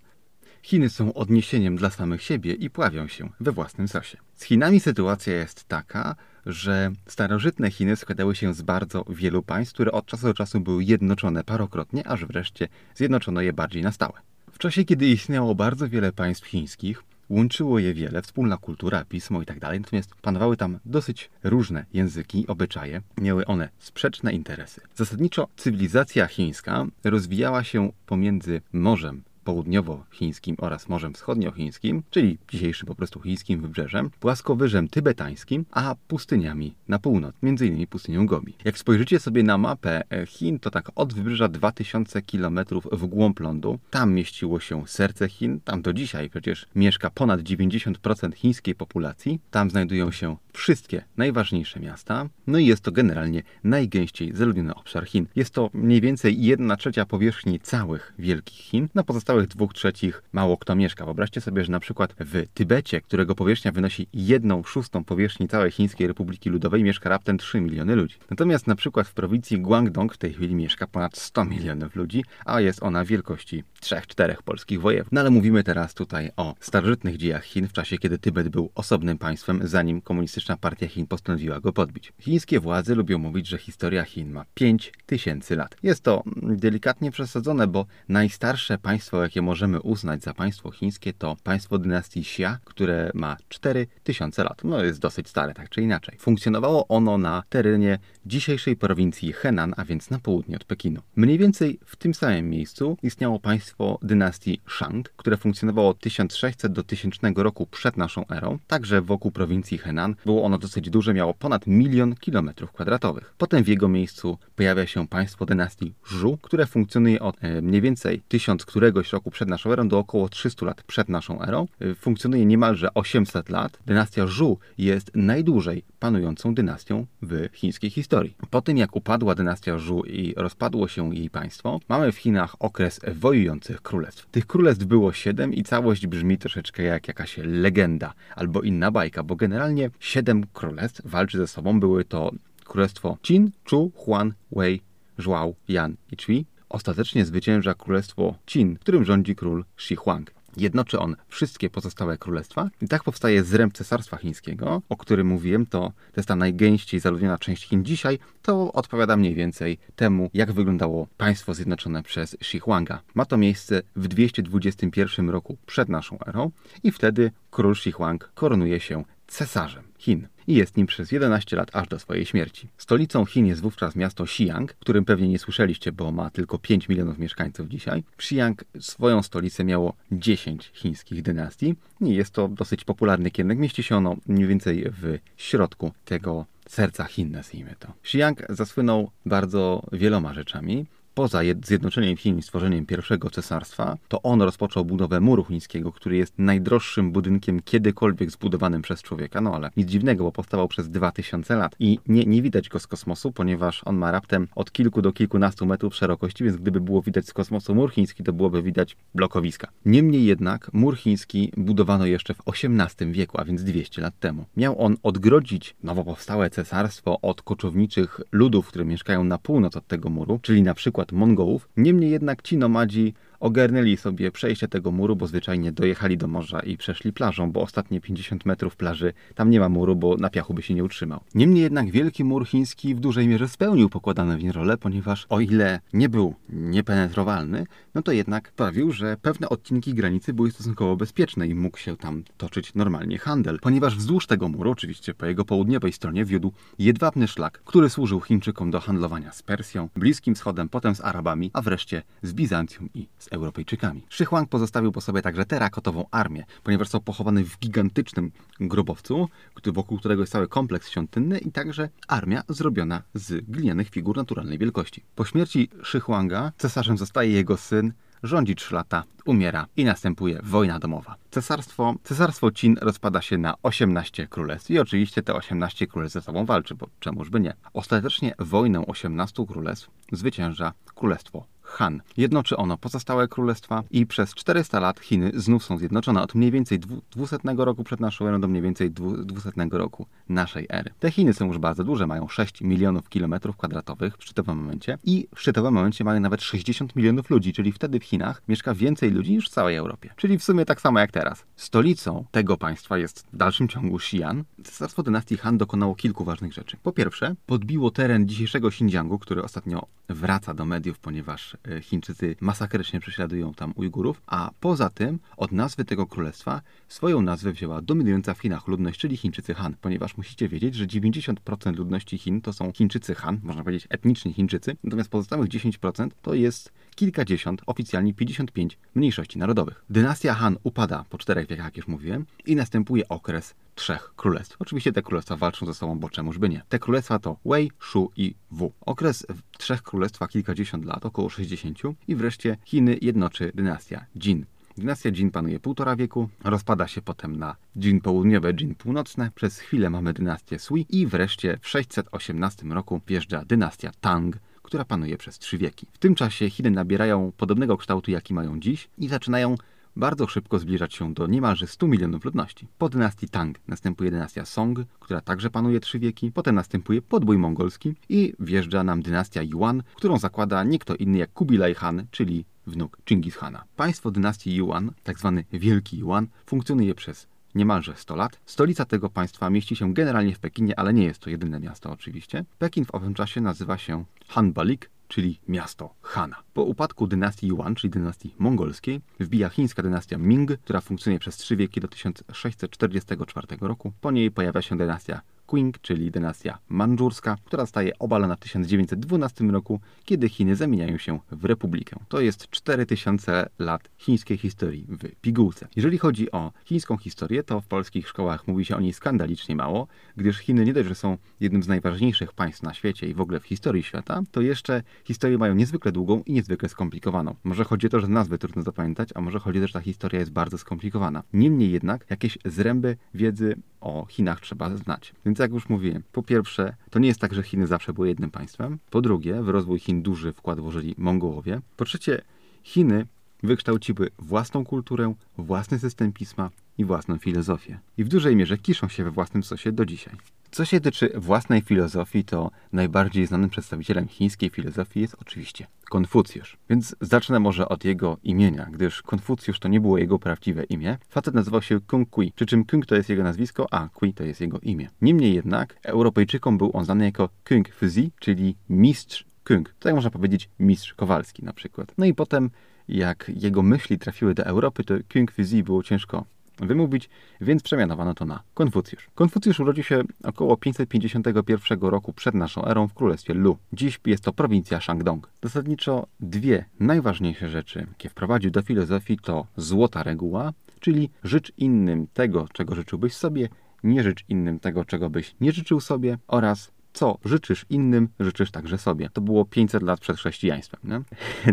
[SPEAKER 1] Chiny są odniesieniem dla samych siebie i pławią się we własnym sosie. Z Chinami sytuacja jest taka, że starożytne Chiny składały się z bardzo wielu państw, które od czasu do czasu były jednoczone parokrotnie, aż wreszcie zjednoczono je bardziej na stałe. W czasie, kiedy istniało bardzo wiele państw chińskich, łączyło je wiele, wspólna kultura, pismo itd., tak natomiast panowały tam dosyć różne języki, obyczaje, miały one sprzeczne interesy. Zasadniczo cywilizacja chińska rozwijała się pomiędzy Morzem południowochińskim oraz Morzem Wschodniochińskim, czyli dzisiejszym po prostu chińskim wybrzeżem, płaskowyżem tybetańskim, a pustyniami na północ, m.in. pustynią Gobi. Jak spojrzycie sobie na mapę e, Chin, to tak od wybrzeża 2000 km w głąb lądu, tam mieściło się serce Chin, tam do dzisiaj przecież mieszka ponad 90% chińskiej populacji, tam znajdują się wszystkie najważniejsze miasta, no i jest to generalnie najgęściej zaludniony obszar Chin. Jest to mniej więcej 1 trzecia powierzchni całych wielkich Chin, na pozostałych dwóch trzecich mało kto mieszka. Wyobraźcie sobie, że na przykład w Tybecie, którego powierzchnia wynosi 1 szóstą powierzchni całej Chińskiej Republiki Ludowej, mieszka raptem 3 miliony ludzi. Natomiast na przykład w prowincji Guangdong w tej chwili mieszka ponad 100 milionów ludzi, a jest ona wielkości 3-4 polskich województw. No ale mówimy teraz tutaj o starożytnych dziejach Chin w czasie, kiedy Tybet był osobnym państwem, zanim komunistyczna partia Chin postanowiła go podbić. Chińskie władze lubią mówić, że historia Chin ma 5 tysięcy lat. Jest to delikatnie przesadzone, bo najstarsze państwo, jakie możemy uznać za państwo chińskie, to państwo dynastii Xia, które ma 4 tysiące lat. No jest dosyć stare, tak czy inaczej. Funkcjonowało ono na terenie dzisiejszej prowincji Henan, a więc na południe od Pekinu. Mniej więcej w tym samym miejscu istniało państwo dynastii Shang, które funkcjonowało od 1600 do 1000 roku przed naszą erą. Także wokół prowincji Henan było ono dosyć duże, miało ponad milion kilometrów kwadratowych. Potem w jego miejscu pojawia się państwo dynastii Zhou, które funkcjonuje od e, mniej więcej 1000 któregoś roku przed naszą erą do około 300 lat przed naszą erą. E, funkcjonuje niemalże 800 lat. Dynastia Zhou jest najdłużej panującą dynastią w chińskiej historii. Po tym jak upadła dynastia Zhou i rozpadło się jej państwo, mamy w Chinach okres wojujących królestw. Tych królestw było siedem i całość brzmi troszeczkę jak jakaś legenda albo inna bajka, bo generalnie siedem królestw walczy ze sobą. Były to królestwo Qin, Chu, Huan, Wei, Zhuao, Yan i Chui. Ostatecznie zwycięża królestwo Qin, którym rządzi król Shi Huang. Jednoczy on wszystkie pozostałe królestwa i tak powstaje zręb cesarstwa chińskiego, o którym mówiłem, to, to jest ta najgęściej zaludniona część Chin dzisiaj, to odpowiada mniej więcej temu, jak wyglądało państwo zjednoczone przez Shi Huanga. Ma to miejsce w 221 roku przed naszą erą i wtedy król Shi Huang koronuje się cesarzem Chin i jest nim przez 11 lat aż do swojej śmierci. Stolicą Chin jest wówczas miasto Xi'an, którym pewnie nie słyszeliście, bo ma tylko 5 milionów mieszkańców dzisiaj. Xi'an swoją stolicę miało 10 chińskich dynastii i jest to dosyć popularny kierunek. Mieści się ono mniej więcej w środku tego serca Chin, nazwijmy to. Xi'an zasłynął bardzo wieloma rzeczami poza zjednoczeniem Chin i stworzeniem pierwszego cesarstwa, to on rozpoczął budowę muru chińskiego, który jest najdroższym budynkiem kiedykolwiek zbudowanym przez człowieka. No ale nic dziwnego, bo powstawał przez 2000 lat i nie, nie widać go z kosmosu, ponieważ on ma raptem od kilku do kilkunastu metrów szerokości, więc gdyby było widać z kosmosu mur chiński, to byłoby widać blokowiska. Niemniej jednak mur chiński budowano jeszcze w XVIII wieku, a więc 200 lat temu. Miał on odgrodzić nowo powstałe cesarstwo od koczowniczych ludów, które mieszkają na północ od tego muru, czyli na przykład Mongołów. Niemniej jednak ci nomadzi ogarnęli sobie przejście tego muru, bo zwyczajnie dojechali do morza i przeszli plażą, bo ostatnie 50 metrów plaży tam nie ma muru, bo na piachu by się nie utrzymał. Niemniej jednak wielki mur chiński w dużej mierze spełnił pokładane w nim role, ponieważ o ile nie był niepenetrowalny, no to jednak sprawił, że pewne odcinki granicy były stosunkowo bezpieczne i mógł się tam toczyć normalnie handel. Ponieważ wzdłuż tego muru, oczywiście po jego południowej stronie, wiódł jedwabny szlak, który służył Chińczykom do handlowania z Persją, Bliskim Wschodem, potem z Arabami, a wreszcie z Bizancjum i z Europejczykami. Szychłang pozostawił po sobie także terakotową armię, ponieważ są pochowany w gigantycznym grobowcu, wokół którego jest cały kompleks świątynny i także armia zrobiona z glinianych figur naturalnej wielkości. Po śmierci Szychłanga cesarzem zostaje jego syn rządzi 3 lata, umiera i następuje wojna domowa. Cesarstwo, cesarstwo Cin rozpada się na 18 królestw i oczywiście te 18 królestw ze sobą walczy, bo czemuż by nie. Ostatecznie wojnę 18 królestw zwycięża królestwo Han. Jednoczy ono pozostałe królestwa i przez 400 lat Chiny znów są zjednoczone od mniej więcej 200 roku przed naszą erą do mniej więcej 200 roku naszej ery. Te Chiny są już bardzo duże, mają 6 milionów kilometrów kwadratowych w szczytowym momencie i w szczytowym momencie mają nawet 60 milionów ludzi, czyli wtedy w Chinach mieszka więcej ludzi niż w całej Europie. Czyli w sumie tak samo jak teraz. Stolicą tego państwa jest w dalszym ciągu Xi'an. Cesarstwo dynastii Han dokonało kilku ważnych rzeczy. Po pierwsze, podbiło teren dzisiejszego Xinjiangu, który ostatnio wraca do mediów, ponieważ Chińczycy masakrycznie prześladują tam Ujgurów, a poza tym od nazwy tego królestwa swoją nazwę wzięła dominująca w Chinach ludność, czyli Chińczycy Han, ponieważ musicie wiedzieć, że 90% ludności Chin to są Chińczycy Han, można powiedzieć etniczni Chińczycy, natomiast pozostałych 10% to jest kilkadziesiąt, oficjalnie 55 mniejszości narodowych. Dynastia Han upada po czterech wiekach, jak już mówiłem, i następuje okres trzech królestw. Oczywiście te królestwa walczą ze sobą, bo czemuż by nie. Te królestwa to Wei, Shu i Wu. Okres trzech królestw trwa kilkadziesiąt lat, około 60 i wreszcie Chiny jednoczy dynastia Jin. Dynastia Jin panuje półtora wieku, rozpada się potem na Jin południowe, Jin północne, przez chwilę mamy dynastię Sui i wreszcie w 618 roku wjeżdża dynastia Tang, która panuje przez trzy wieki. W tym czasie Chiny nabierają podobnego kształtu, jaki mają dziś i zaczynają bardzo szybko zbliżać się do niemalże 100 milionów ludności. Po dynastii Tang następuje dynastia Song, która także panuje trzy wieki, potem następuje podbój mongolski i wjeżdża nam dynastia Yuan, którą zakłada nie kto inny jak Kubilai Han, czyli wnuk Chingis Hana. Państwo dynastii Yuan, tzw. Tak Wielki Yuan, funkcjonuje przez niemalże 100 lat. Stolica tego państwa mieści się generalnie w Pekinie, ale nie jest to jedyne miasto oczywiście. Pekin w owym czasie nazywa się Hanbalik, czyli miasto Hana. Po upadku dynastii Yuan, czyli dynastii mongolskiej, wbija chińska dynastia Ming, która funkcjonuje przez trzy wieki do 1644 roku. Po niej pojawia się dynastia Qing, czyli dynastia mandżurska, która staje obalona w 1912 roku, kiedy Chiny zamieniają się w republikę. To jest 4000 lat chińskiej historii w pigułce. Jeżeli chodzi o chińską historię, to w polskich szkołach mówi się o niej skandalicznie mało, gdyż Chiny nie dość, że są jednym z najważniejszych państw na świecie i w ogóle w historii świata, to jeszcze historię mają niezwykle długą i niezwykle skomplikowaną. Może chodzi o to, że nazwy trudno zapamiętać, a może chodzi to, że ta historia jest bardzo skomplikowana. Niemniej jednak jakieś zręby wiedzy o Chinach trzeba znać. Więc jak już mówiłem, po pierwsze, to nie jest tak, że Chiny zawsze były jednym państwem. Po drugie, w rozwój Chin duży wkład włożyli Mongołowie. Po trzecie, Chiny wykształciły własną kulturę, własny system pisma i własną filozofię. I w dużej mierze kiszą się we własnym sosie do dzisiaj. Co się tyczy własnej filozofii, to najbardziej znanym przedstawicielem chińskiej filozofii jest oczywiście Konfucjusz. Więc zacznę może od jego imienia, gdyż Konfucjusz to nie było jego prawdziwe imię. Facet nazywał się Kung Kui, przy czym Kung to jest jego nazwisko, a Kui to jest jego imię. Niemniej jednak Europejczykom był on znany jako Kung Fuzi, czyli mistrz Kung. Tak można powiedzieć mistrz Kowalski na przykład. No i potem jak jego myśli trafiły do Europy, to Fuzi było ciężko wymówić, więc przemianowano to na Konfucjusz. Konfucjusz urodził się około 551 roku przed naszą erą w królestwie Lu. Dziś jest to prowincja Shandong. Zasadniczo dwie najważniejsze rzeczy, jakie wprowadził do filozofii to złota reguła, czyli życz innym tego, czego życzyłbyś sobie, nie życz innym tego, czego byś nie życzył sobie oraz co życzysz innym, życzysz także sobie. To było 500 lat przed chrześcijaństwem. Nie?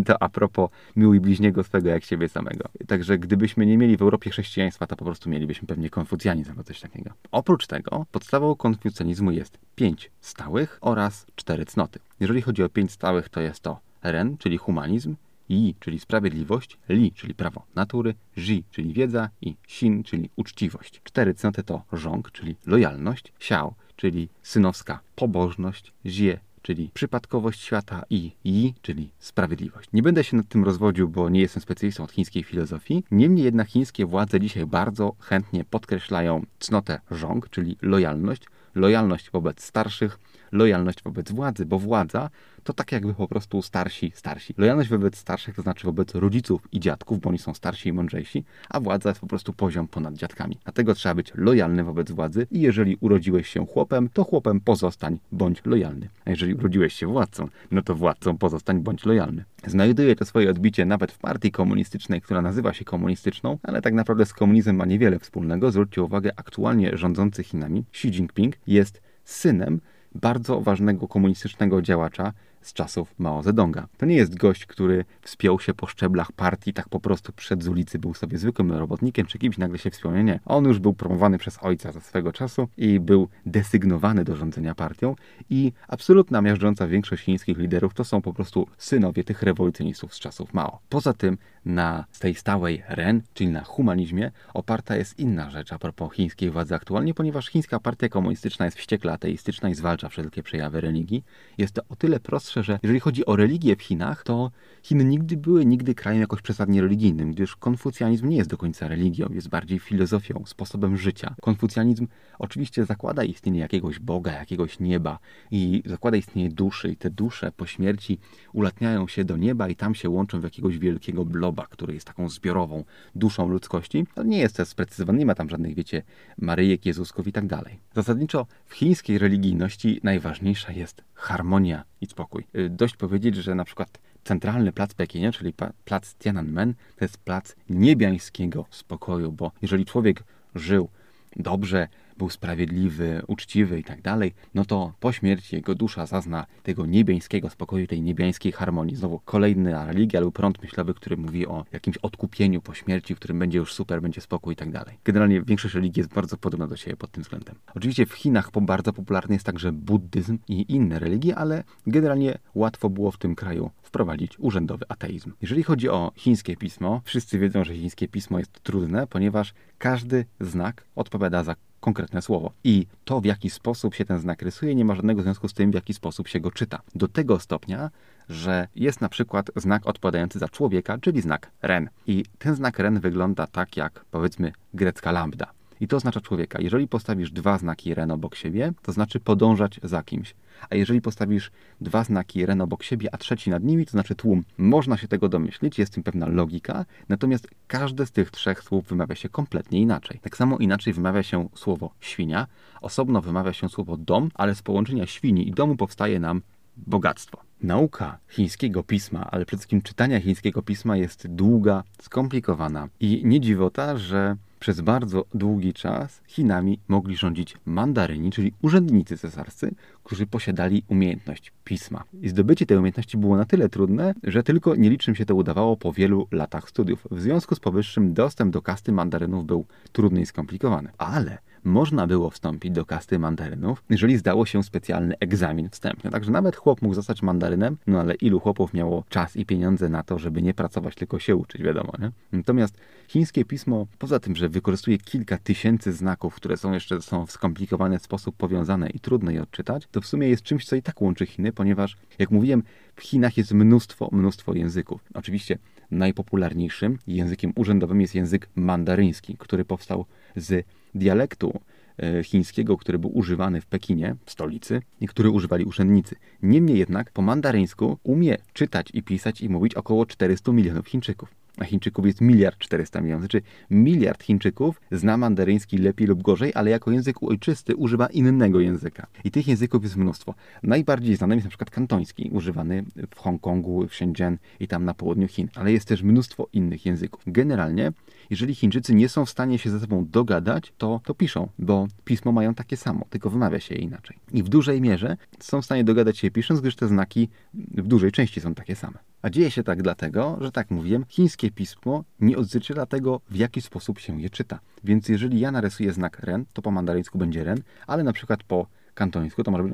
[SPEAKER 1] To a propos miłuj bliźniego swego jak siebie samego. Także gdybyśmy nie mieli w Europie chrześcijaństwa, to po prostu mielibyśmy pewnie konfucjanizm albo coś takiego. Oprócz tego podstawą konfucjanizmu jest pięć stałych oraz cztery cnoty. Jeżeli chodzi o pięć stałych, to jest to ren, czyli humanizm, Yi, czyli sprawiedliwość, Li, czyli prawo natury, Ji, czyli wiedza i Xin, czyli uczciwość. Cztery cnoty to żong, czyli lojalność, Xiao, czyli synowska pobożność, zie, czyli przypadkowość świata i yi, czyli sprawiedliwość. Nie będę się nad tym rozwodził, bo nie jestem specjalistą od chińskiej filozofii. Niemniej jednak chińskie władze dzisiaj bardzo chętnie podkreślają cnotę żong, czyli lojalność, lojalność wobec starszych, lojalność wobec władzy, bo władza to tak jakby po prostu starsi, starsi. Lojalność wobec starszych to znaczy wobec rodziców i dziadków, bo oni są starsi i mądrzejsi, a władza jest po prostu poziom ponad dziadkami. Dlatego trzeba być lojalny wobec władzy i jeżeli urodziłeś się chłopem, to chłopem pozostań bądź lojalny. A jeżeli urodziłeś się władcą, no to władcą pozostań bądź lojalny. Znajduje to swoje odbicie nawet w partii komunistycznej, która nazywa się komunistyczną, ale tak naprawdę z komunizmem ma niewiele wspólnego. Zwróćcie uwagę, aktualnie rządzący Chinami Xi Jinping jest synem bardzo ważnego komunistycznego działacza z czasów Mao Zedonga. To nie jest gość, który wspiął się po szczeblach partii, tak po prostu przed z ulicy był sobie zwykłym robotnikiem czy kimś, nagle się wspiął. Nie, nie. On już był promowany przez ojca ze swego czasu i był desygnowany do rządzenia partią i absolutna miażdżąca większość chińskich liderów to są po prostu synowie tych rewolucjonistów z czasów Mao. Poza tym na tej stałej Ren, czyli na humanizmie, oparta jest inna rzecz a propos chińskiej władzy aktualnie, ponieważ chińska partia komunistyczna jest wściekle ateistyczna i zwalcza wszelkie przejawy religii. Jest to o tyle prostsze, że jeżeli chodzi o religię w Chinach, to Chiny nigdy były nigdy krajem jakoś przesadnie religijnym, gdyż konfucjanizm nie jest do końca religią, jest bardziej filozofią, sposobem życia. Konfucjanizm oczywiście zakłada istnienie jakiegoś Boga, jakiegoś nieba i zakłada istnienie duszy i te dusze po śmierci ulatniają się do nieba i tam się łączą w jakiegoś wielkiego bloba, który jest taką zbiorową duszą ludzkości. To nie jest to sprecyzowane, nie ma tam żadnych, wiecie, Maryjek, Jezusków i tak dalej. Zasadniczo w chińskiej religijności najważniejsza jest harmonia i spokój. Y, dość powiedzieć, że na przykład centralny plac Pekinie, czyli plac Tiananmen, to jest plac niebiańskiego spokoju, bo jeżeli człowiek żył dobrze, był sprawiedliwy, uczciwy i tak dalej, no to po śmierci jego dusza zazna tego niebiańskiego spokoju, tej niebiańskiej harmonii. Znowu kolejna religia lub prąd myślowy, który mówi o jakimś odkupieniu po śmierci, w którym będzie już super, będzie spokój i tak dalej. Generalnie większość religii jest bardzo podobna do siebie pod tym względem. Oczywiście w Chinach bardzo popularny jest także buddyzm i inne religie, ale generalnie łatwo było w tym kraju wprowadzić urzędowy ateizm. Jeżeli chodzi o chińskie pismo, wszyscy wiedzą, że chińskie pismo jest trudne, ponieważ każdy znak odpowiada za konkretne słowo. I to, w jaki sposób się ten znak rysuje, nie ma żadnego związku z tym, w jaki sposób się go czyta. Do tego stopnia, że jest na przykład znak odpowiadający za człowieka, czyli znak ren. I ten znak ren wygląda tak jak, powiedzmy, grecka lambda. I to oznacza człowieka. Jeżeli postawisz dwa znaki ren obok siebie, to znaczy podążać za kimś. A jeżeli postawisz dwa znaki ren obok siebie, a trzeci nad nimi, to znaczy tłum. Można się tego domyślić, jest w tym pewna logika, natomiast każde z tych trzech słów wymawia się kompletnie inaczej. Tak samo inaczej wymawia się słowo świnia, osobno wymawia się słowo dom, ale z połączenia świni i domu powstaje nam bogactwo. Nauka chińskiego pisma, ale przede wszystkim czytania chińskiego pisma jest długa, skomplikowana i nie dziwota, że przez bardzo długi czas Chinami mogli rządzić mandaryni, czyli urzędnicy cesarscy, którzy posiadali umiejętność pisma. I zdobycie tej umiejętności było na tyle trudne, że tylko nielicznym się to udawało po wielu latach studiów. W związku z powyższym dostęp do kasty mandarynów był trudny i skomplikowany. Ale można było wstąpić do kasty mandarynów, jeżeli zdało się specjalny egzamin wstępny. Także nawet chłop mógł zostać mandarynem, no ale ilu chłopów miało czas i pieniądze na to, żeby nie pracować, tylko się uczyć, wiadomo, nie? Natomiast chińskie pismo, poza tym, że wykorzystuje kilka tysięcy znaków, które są jeszcze są w skomplikowany sposób powiązane i trudno je odczytać, to w sumie jest czymś, co i tak łączy Chiny, ponieważ, jak mówiłem, w Chinach jest mnóstwo, mnóstwo języków. Oczywiście najpopularniejszym językiem urzędowym jest język mandaryński, który powstał z dialektu chińskiego, który był używany w Pekinie, w stolicy, który używali urzędnicy. Niemniej jednak po mandaryńsku umie czytać i pisać i mówić około 400 milionów Chińczyków a Chińczyków jest miliard 400 milionów. Znaczy miliard Chińczyków zna mandaryński lepiej lub gorzej, ale jako język ojczysty używa innego języka. I tych języków jest mnóstwo. Najbardziej znanym jest na przykład kantoński, używany w Hongkongu, w Shenzhen i tam na południu Chin. Ale jest też mnóstwo innych języków. Generalnie, jeżeli Chińczycy nie są w stanie się ze sobą dogadać, to, to piszą, bo pismo mają takie samo, tylko wymawia się je inaczej. I w dużej mierze są w stanie dogadać się pisząc, gdyż te znaki w dużej części są takie same. A dzieje się tak dlatego, że tak mówiłem, chińskie pismo nie odzwierciedla tego, w jaki sposób się je czyta. Więc jeżeli ja narysuję znak ren, to po mandaryńsku będzie ren, ale na przykład po kantońsku to może być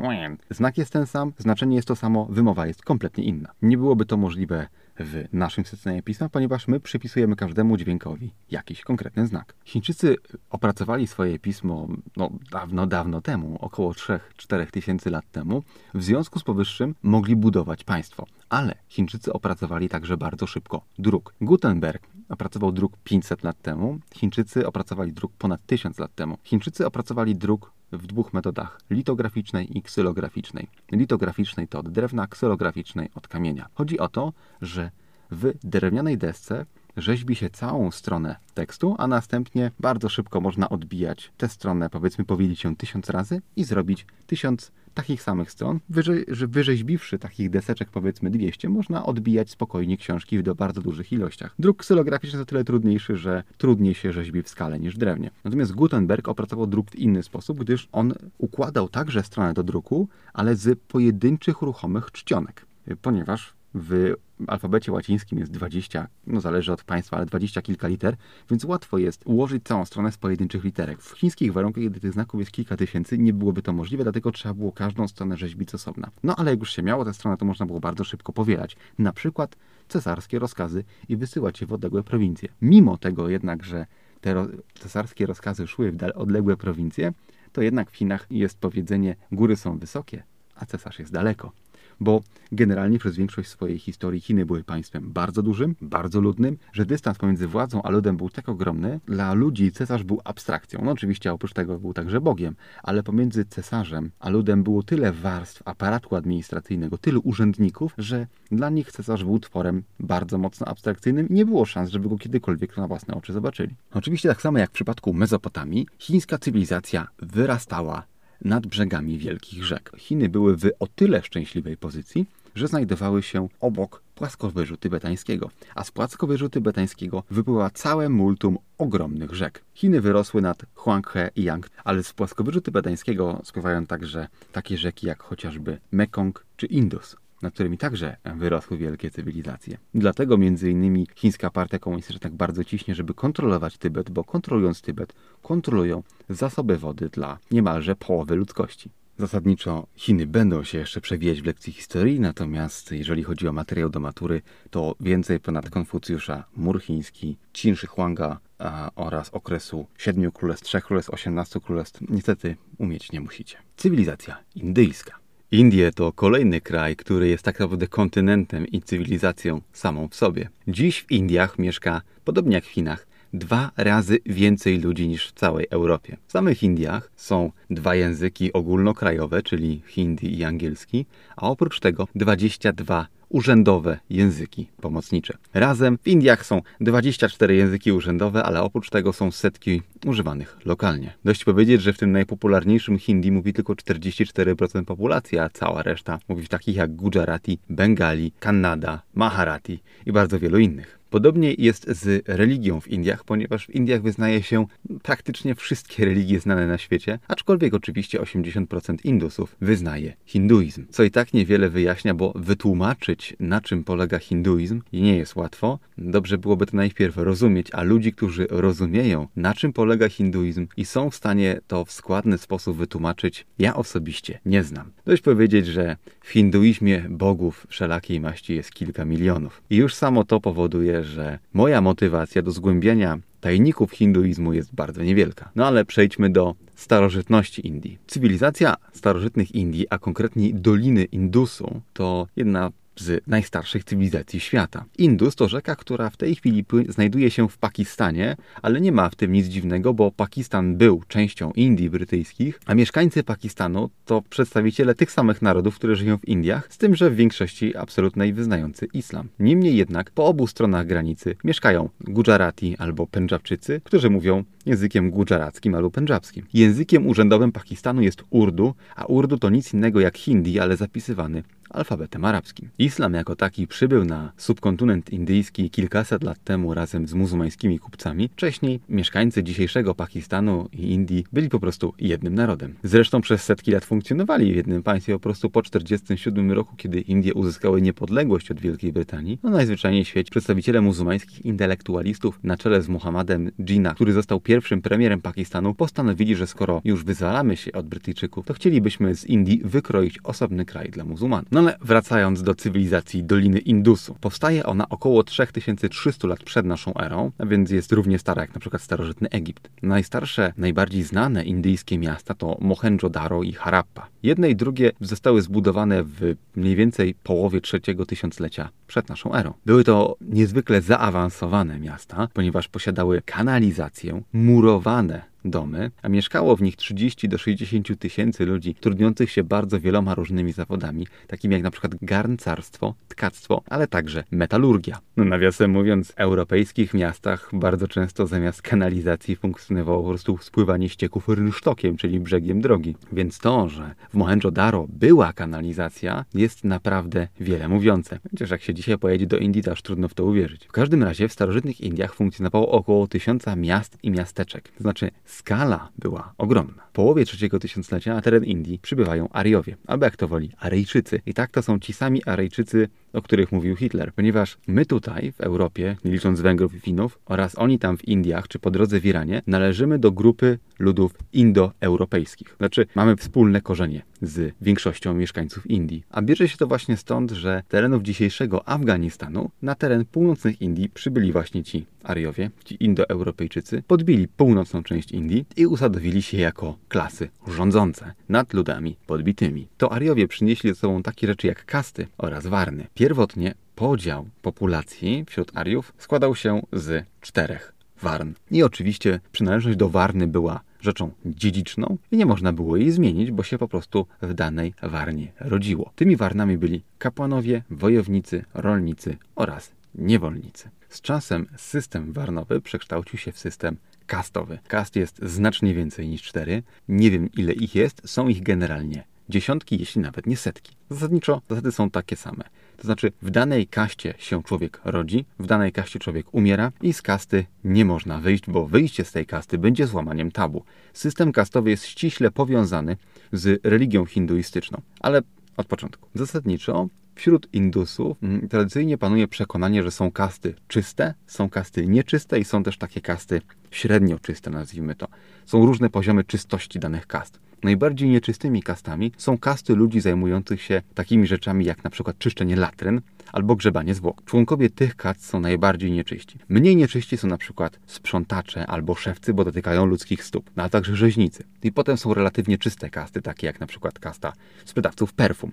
[SPEAKER 1] znak jest ten sam, znaczenie jest to samo, wymowa jest kompletnie inna. Nie byłoby to możliwe w naszym systemie pisma, ponieważ my przypisujemy każdemu dźwiękowi jakiś konkretny znak. Chińczycy opracowali swoje pismo no, dawno, dawno temu, około 3-4 tysięcy lat temu. W związku z powyższym mogli budować państwo. Ale Chińczycy opracowali także bardzo szybko druk. Gutenberg opracował druk 500 lat temu, Chińczycy opracowali druk ponad 1000 lat temu. Chińczycy opracowali druk w dwóch metodach litograficznej i ksylograficznej. Litograficznej to od drewna, ksylograficznej od kamienia. Chodzi o to, że w drewnianej desce rzeźbi się całą stronę tekstu, a następnie bardzo szybko można odbijać tę stronę, powiedzmy, powiedzieć ją tysiąc razy i zrobić tysiąc takich samych stron. Wyże, wyrzeźbiwszy takich deseczek, powiedzmy 200, można odbijać spokojnie książki w bardzo dużych ilościach. Druk ksylograficzny jest o tyle trudniejszy, że trudniej się rzeźbi w skale niż w drewnie. Natomiast Gutenberg opracował druk w inny sposób, gdyż on układał także stronę do druku, ale z pojedynczych ruchomych czcionek ponieważ w alfabecie łacińskim jest 20, no zależy od państwa, ale 20 kilka liter, więc łatwo jest ułożyć całą stronę z pojedynczych literek. W chińskich warunkach, kiedy tych znaków jest kilka tysięcy, nie byłoby to możliwe, dlatego trzeba było każdą stronę rzeźbić osobna. No ale jak już się miało tę stronę, to można było bardzo szybko powielać. Na przykład cesarskie rozkazy i wysyłać je w odległe prowincje. Mimo tego jednak, że te cesarskie rozkazy szły w odległe prowincje, to jednak w Chinach jest powiedzenie góry są wysokie, a cesarz jest daleko bo generalnie przez większość swojej historii Chiny były państwem bardzo dużym, bardzo ludnym, że dystans pomiędzy władzą a ludem był tak ogromny, dla ludzi cesarz był abstrakcją. No oczywiście oprócz tego był także Bogiem, ale pomiędzy cesarzem a ludem było tyle warstw aparatu administracyjnego, tylu urzędników, że dla nich cesarz był tworem bardzo mocno abstrakcyjnym nie było szans, żeby go kiedykolwiek na własne oczy zobaczyli. Oczywiście tak samo jak w przypadku Mezopotamii, chińska cywilizacja wyrastała nad brzegami wielkich rzek. Chiny były w o tyle szczęśliwej pozycji, że znajdowały się obok płaskowyżu tybetańskiego. A z płaskowyżu tybetańskiego wypływa całe multum ogromnych rzek. Chiny wyrosły nad Huanghe i Yang, ale z płaskowyżu tybetańskiego spływają także takie rzeki jak chociażby Mekong czy Indus nad którymi także wyrosły wielkie cywilizacje. Dlatego między innymi chińska partia komunistyczna tak bardzo ciśnie, żeby kontrolować Tybet, bo kontrolując Tybet, kontrolują zasoby wody dla niemalże połowy ludzkości. Zasadniczo Chiny będą się jeszcze przewijać w lekcji historii, natomiast jeżeli chodzi o materiał do matury, to więcej ponad Konfucjusza, mur chiński, Qin Huanga a, oraz okresu siedmiu królestw, trzech królestw, osiemnastu królestw niestety umieć nie musicie. Cywilizacja indyjska. Indie to kolejny kraj, który jest tak naprawdę kontynentem i cywilizacją samą w sobie. Dziś w Indiach mieszka, podobnie jak w Chinach, dwa razy więcej ludzi niż w całej Europie. W samych Indiach są dwa języki ogólnokrajowe, czyli hindi i angielski, a oprócz tego 22 urzędowe języki pomocnicze. Razem w Indiach są 24 języki urzędowe, ale oprócz tego są setki używanych lokalnie. Dość powiedzieć, że w tym najpopularniejszym hindi mówi tylko 44% populacji, a cała reszta mówi w takich jak Gujarati, Bengali, Kannada, Maharati i bardzo wielu innych. Podobnie jest z religią w Indiach, ponieważ w Indiach wyznaje się praktycznie wszystkie religie znane na świecie, aczkolwiek oczywiście 80% Indusów wyznaje hinduizm. Co i tak niewiele wyjaśnia, bo wytłumaczyć na czym polega hinduizm nie jest łatwo. Dobrze byłoby to najpierw rozumieć, a ludzi, którzy rozumieją na czym polega hinduizm i są w stanie to w składny sposób wytłumaczyć, ja osobiście nie znam. Dość powiedzieć, że w hinduizmie bogów wszelakiej maści jest kilka milionów. I już samo to powoduje, że moja motywacja do zgłębiania tajników hinduizmu jest bardzo niewielka. No ale przejdźmy do starożytności Indii. Cywilizacja starożytnych Indii, a konkretnie Doliny Indusu, to jedna z najstarszych cywilizacji świata. Indus to rzeka, która w tej chwili znajduje się w Pakistanie, ale nie ma w tym nic dziwnego, bo Pakistan był częścią Indii brytyjskich, a mieszkańcy Pakistanu to przedstawiciele tych samych narodów, które żyją w Indiach, z tym, że w większości absolutnej wyznający islam. Niemniej jednak po obu stronach granicy mieszkają Gujarati albo Pendżabczycy, którzy mówią językiem gujarackim albo pendżabskim. Językiem urzędowym Pakistanu jest Urdu, a Urdu to nic innego jak Hindi, ale zapisywany alfabetem arabskim. Islam jako taki przybył na subkontynent indyjski kilkaset lat temu razem z muzułmańskimi kupcami. Wcześniej mieszkańcy dzisiejszego Pakistanu i Indii byli po prostu jednym narodem. Zresztą przez setki lat funkcjonowali w jednym państwie po prostu po 1947 roku, kiedy Indie uzyskały niepodległość od Wielkiej Brytanii. No najzwyczajniej w świecie przedstawiciele muzułmańskich intelektualistów na czele z Muhammadem Jinnah, który został pierwszym premierem Pakistanu, postanowili, że skoro już wyzwalamy się od Brytyjczyków, to chcielibyśmy z Indii wykroić osobny kraj dla muzułmanów. No ale wracając do cywilizacji Doliny Indusu. Powstaje ona około 3300 lat przed naszą erą, a więc jest równie stara jak przykład starożytny Egipt. Najstarsze, najbardziej znane indyjskie miasta to Mohenjo-Daro i Harappa. Jedne i drugie zostały zbudowane w mniej więcej połowie trzeciego tysiąclecia przed naszą erą. Były to niezwykle zaawansowane miasta, ponieważ posiadały kanalizację, murowane domy, a mieszkało w nich 30 do 60 tysięcy ludzi trudniących się bardzo wieloma różnymi zawodami, takimi jak na przykład garncarstwo, tkactwo, ale także metalurgia. No nawiasem mówiąc, w europejskich miastach bardzo często zamiast kanalizacji funkcjonowało po prostu spływanie ścieków rynsztokiem, czyli brzegiem drogi. Więc to, że w Mohenjo-Daro była kanalizacja, jest naprawdę wiele mówiące. Chociaż jak się dzisiaj pojedzie do Indii, to aż trudno w to uwierzyć. W każdym razie w starożytnych Indiach funkcjonowało około tysiąca miast i miasteczek. To znaczy skala była ogromna. Połowie trzeciego tysiąclecia na teren Indii przybywają Ariowie, albo jak to woli, Arejczycy. I tak to są ci sami Arejczycy, o których mówił Hitler, ponieważ my tutaj w Europie, nie licząc Węgrów i Finów, oraz oni tam w Indiach czy po drodze w Iranie, należymy do grupy ludów indoeuropejskich. Znaczy, mamy wspólne korzenie z większością mieszkańców Indii. A bierze się to właśnie stąd, że terenów dzisiejszego Afganistanu na teren północnych Indii przybyli właśnie ci Ariowie, ci indoeuropejczycy, podbili północną część Indii i usadowili się jako klasy rządzące nad ludami podbitymi. To Ariowie przynieśli ze sobą takie rzeczy jak kasty oraz warny. Pierwotnie podział populacji wśród Ariów składał się z czterech warn. I oczywiście przynależność do warny była rzeczą dziedziczną i nie można było jej zmienić, bo się po prostu w danej warnie rodziło. Tymi warnami byli kapłanowie, wojownicy, rolnicy oraz niewolnicy. Z czasem system warnowy przekształcił się w system kastowy. Kast jest znacznie więcej niż cztery. Nie wiem ile ich jest, są ich generalnie dziesiątki, jeśli nawet nie setki. Zasadniczo zasady są takie same. To znaczy, w danej kaście się człowiek rodzi, w danej kaście człowiek umiera i z kasty nie można wyjść, bo wyjście z tej kasty będzie złamaniem tabu. System kastowy jest ściśle powiązany z religią hinduistyczną, ale od początku. Zasadniczo Wśród Indusów mm, tradycyjnie panuje przekonanie, że są kasty czyste, są kasty nieczyste i są też takie kasty średnio czyste, nazwijmy to. Są różne poziomy czystości danych kast. Najbardziej nieczystymi kastami są kasty ludzi zajmujących się takimi rzeczami jak na przykład czyszczenie latryn albo grzebanie zwłok. Członkowie tych kast są najbardziej nieczyści. Mniej nieczyści są na przykład sprzątacze albo szewcy, bo dotykają ludzkich stóp, no a także rzeźnicy. I potem są relatywnie czyste kasty, takie jak na przykład kasta sprzedawców perfum.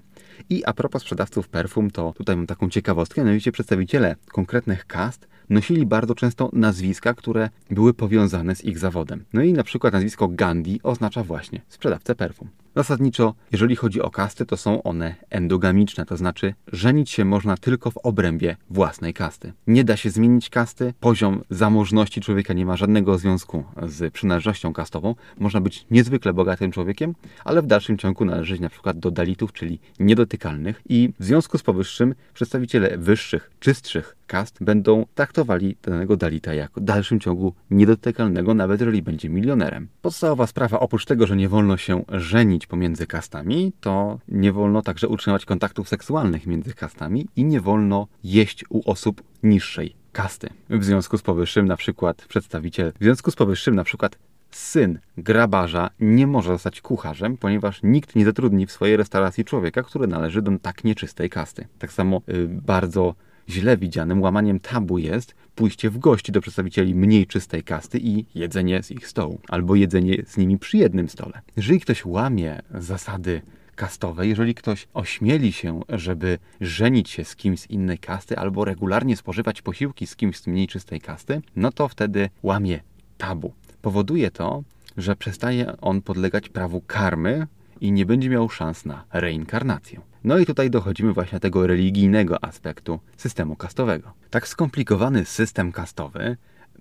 [SPEAKER 1] I a propos sprzedawców perfum, to tutaj mam taką ciekawostkę, mianowicie przedstawiciele konkretnych kast nosili bardzo często nazwiska, które były powiązane z ich zawodem. No i na przykład nazwisko Gandhi oznacza właśnie sprzedawcę perfum. Zasadniczo, jeżeli chodzi o kasty, to są one endogamiczne, to znaczy żenić się można tylko w obrębie własnej kasty. Nie da się zmienić kasty, poziom zamożności człowieka nie ma żadnego związku z przynależnością kastową. Można być niezwykle bogatym człowiekiem, ale w dalszym ciągu należeć na przykład do dalitów, czyli niedotykalnych i w związku z powyższym przedstawiciele wyższych, czystszych kast będą traktowali danego Dalita jako w dalszym ciągu niedotykalnego, nawet jeżeli będzie milionerem. Podstawowa sprawa, oprócz tego, że nie wolno się żenić pomiędzy kastami, to nie wolno także utrzymywać kontaktów seksualnych między kastami i nie wolno jeść u osób niższej kasty. W związku z powyższym na przykład przedstawiciel, w związku z powyższym na przykład syn grabarza nie może zostać kucharzem, ponieważ nikt nie zatrudni w swojej restauracji człowieka, który należy do tak nieczystej kasty. Tak samo y, bardzo źle widzianym łamaniem tabu jest pójście w gości do przedstawicieli mniej czystej kasty i jedzenie z ich stołu, albo jedzenie z nimi przy jednym stole. Jeżeli ktoś łamie zasady kastowe, jeżeli ktoś ośmieli się, żeby żenić się z kimś z innej kasty, albo regularnie spożywać posiłki z kimś z mniej czystej kasty, no to wtedy łamie tabu. Powoduje to, że przestaje on podlegać prawu karmy i nie będzie miał szans na reinkarnację. No i tutaj dochodzimy właśnie do tego religijnego aspektu systemu kastowego. Tak skomplikowany system kastowy,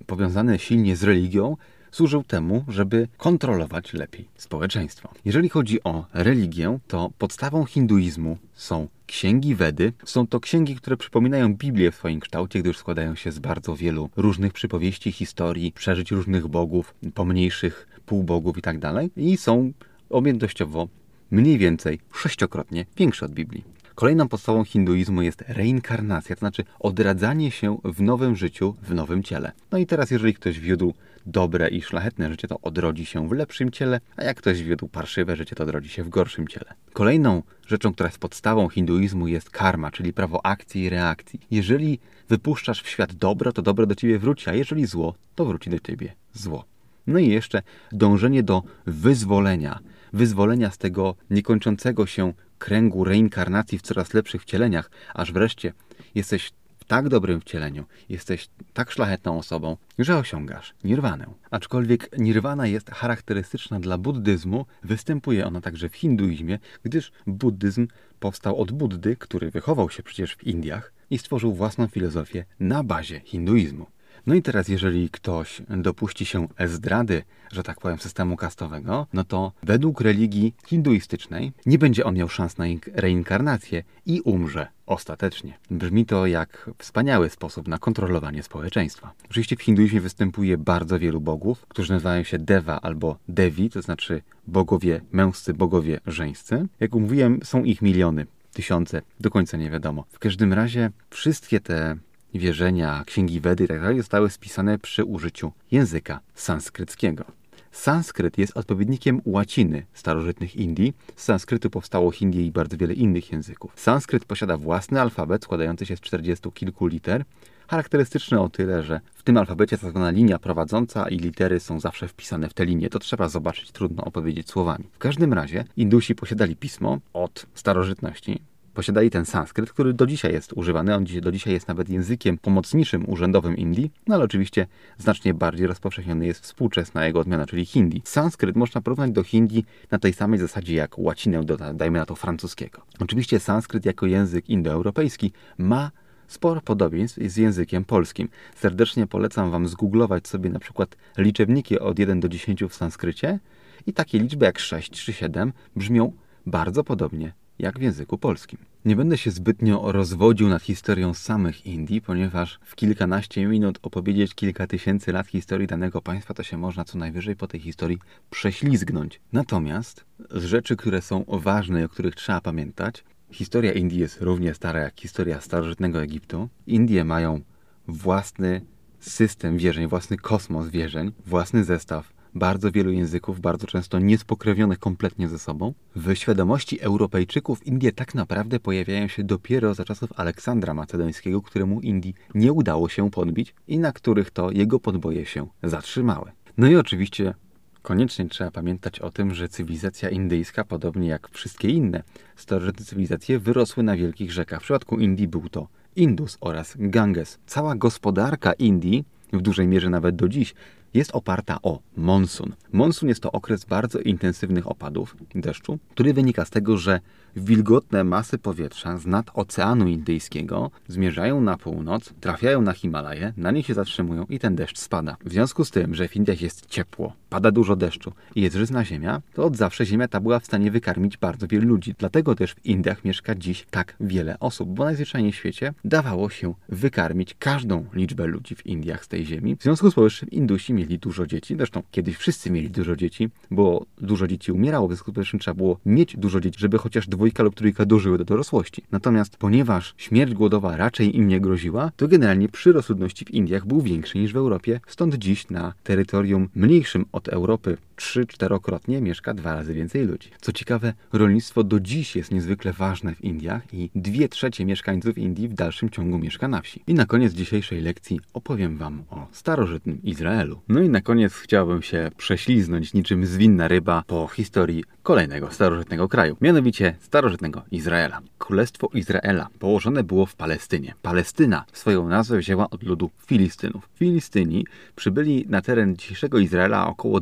[SPEAKER 1] powiązany silnie z religią, służył temu, żeby kontrolować lepiej społeczeństwo. Jeżeli chodzi o religię, to podstawą hinduizmu są księgi Wedy. Są to księgi, które przypominają Biblię w swoim kształcie, gdyż składają się z bardzo wielu różnych przypowieści, historii, przeżyć różnych bogów, pomniejszych półbogów itd. Tak I są objętościowo mniej więcej sześciokrotnie większe od Biblii. Kolejną podstawą hinduizmu jest reinkarnacja, to znaczy odradzanie się w nowym życiu, w nowym ciele. No i teraz, jeżeli ktoś wiódł dobre i szlachetne życie, to odrodzi się w lepszym ciele, a jak ktoś wiódł parszywe życie, to odrodzi się w gorszym ciele. Kolejną rzeczą, która jest podstawą hinduizmu jest karma, czyli prawo akcji i reakcji. Jeżeli wypuszczasz w świat dobro, to dobro do ciebie wróci, a jeżeli zło, to wróci do ciebie zło. No i jeszcze dążenie do wyzwolenia wyzwolenia z tego niekończącego się kręgu reinkarnacji w coraz lepszych wcieleniach, aż wreszcie jesteś w tak dobrym wcieleniu, jesteś tak szlachetną osobą, że osiągasz nirwanę. Aczkolwiek nirwana jest charakterystyczna dla buddyzmu, występuje ona także w hinduizmie, gdyż buddyzm powstał od Buddy, który wychował się przecież w Indiach i stworzył własną filozofię na bazie hinduizmu. No i teraz, jeżeli ktoś dopuści się zdrady, że tak powiem, systemu kastowego, no to według religii hinduistycznej nie będzie on miał szans na reinkarnację i umrze ostatecznie. Brzmi to jak wspaniały sposób na kontrolowanie społeczeństwa. Oczywiście w hinduizmie występuje bardzo wielu bogów, którzy nazywają się Deva albo Devi, to znaczy bogowie męscy, bogowie żeńscy. Jak mówiłem, są ich miliony, tysiące, do końca nie wiadomo. W każdym razie wszystkie te wierzenia, księgi Wedy itd. Tak zostały spisane przy użyciu języka sanskryckiego. Sanskryt jest odpowiednikiem łaciny starożytnych Indii. Z sanskrytu powstało Hindie i bardzo wiele innych języków. Sanskryt posiada własny alfabet składający się z 40 kilku liter, charakterystyczny o tyle, że w tym alfabecie jest linia prowadząca i litery są zawsze wpisane w tę linię. To trzeba zobaczyć, trudno opowiedzieć słowami. W każdym razie Indusi posiadali pismo od starożytności, posiadali ten sanskryt, który do dzisiaj jest używany. On do dzisiaj jest nawet językiem pomocniczym urzędowym Indii, no ale oczywiście znacznie bardziej rozpowszechniony jest współczesna jego odmiana, czyli hindi. Sanskryt można porównać do hindi na tej samej zasadzie jak łacinę, do, dajmy na to francuskiego. Oczywiście sanskryt jako język indoeuropejski ma sporo podobieństw z językiem polskim. Serdecznie polecam Wam zgooglować sobie na przykład liczebniki od 1 do 10 w sanskrycie i takie liczby jak 6 czy 7 brzmią bardzo podobnie jak w języku polskim. Nie będę się zbytnio rozwodził nad historią samych Indii, ponieważ w kilkanaście minut opowiedzieć kilka tysięcy lat historii danego państwa, to się można co najwyżej po tej historii prześlizgnąć. Natomiast z rzeczy, które są ważne i o których trzeba pamiętać, historia Indii jest równie stara jak historia starożytnego Egiptu. Indie mają własny system wierzeń, własny kosmos wierzeń, własny zestaw bardzo wielu języków, bardzo często niespokrewnionych kompletnie ze sobą. W świadomości Europejczyków Indie tak naprawdę pojawiają się dopiero za czasów Aleksandra Macedońskiego, któremu Indii nie udało się podbić i na których to jego podboje się zatrzymały. No i oczywiście koniecznie trzeba pamiętać o tym, że cywilizacja indyjska, podobnie jak wszystkie inne starożytne cywilizacje, wyrosły na wielkich rzekach. W przypadku Indii był to Indus oraz Ganges. Cała gospodarka Indii, w dużej mierze nawet do dziś, jest oparta o monsun. Monsun jest to okres bardzo intensywnych opadów deszczu, który wynika z tego, że wilgotne masy powietrza z nad Oceanu Indyjskiego zmierzają na północ, trafiają na Himalaje, na nich się zatrzymują i ten deszcz spada. W związku z tym, że w Indiach jest ciepło, pada dużo deszczu i jest żyzna ziemia, to od zawsze ziemia ta była w stanie wykarmić bardzo wielu ludzi. Dlatego też w Indiach mieszka dziś tak wiele osób, bo najzwyczajniej w świecie dawało się wykarmić każdą liczbę ludzi w Indiach z tej ziemi. W związku z powyższym Indusi mieli dużo dzieci, zresztą kiedyś wszyscy mieli dużo dzieci, bo dużo dzieci umierało, w związku z powyższym trzeba było mieć dużo dzieci, żeby chociaż dwójka lub trójka dożyły do dorosłości. Natomiast ponieważ śmierć głodowa raczej im nie groziła, to generalnie przyrost ludności w Indiach był większy niż w Europie, stąd dziś na terytorium mniejszym od Europy, trzy, czterokrotnie mieszka dwa razy więcej ludzi. Co ciekawe, rolnictwo do dziś jest niezwykle ważne w Indiach i dwie trzecie mieszkańców Indii w dalszym ciągu mieszka na wsi. I na koniec dzisiejszej lekcji opowiem Wam o starożytnym Izraelu. No i na koniec chciałbym się prześliznąć niczym zwinna ryba po historii kolejnego starożytnego kraju, mianowicie starożytnego Izraela. Królestwo Izraela położone było w Palestynie. Palestyna swoją nazwę wzięła od ludu Filistynów. Filistyni przybyli na teren dzisiejszego Izraela około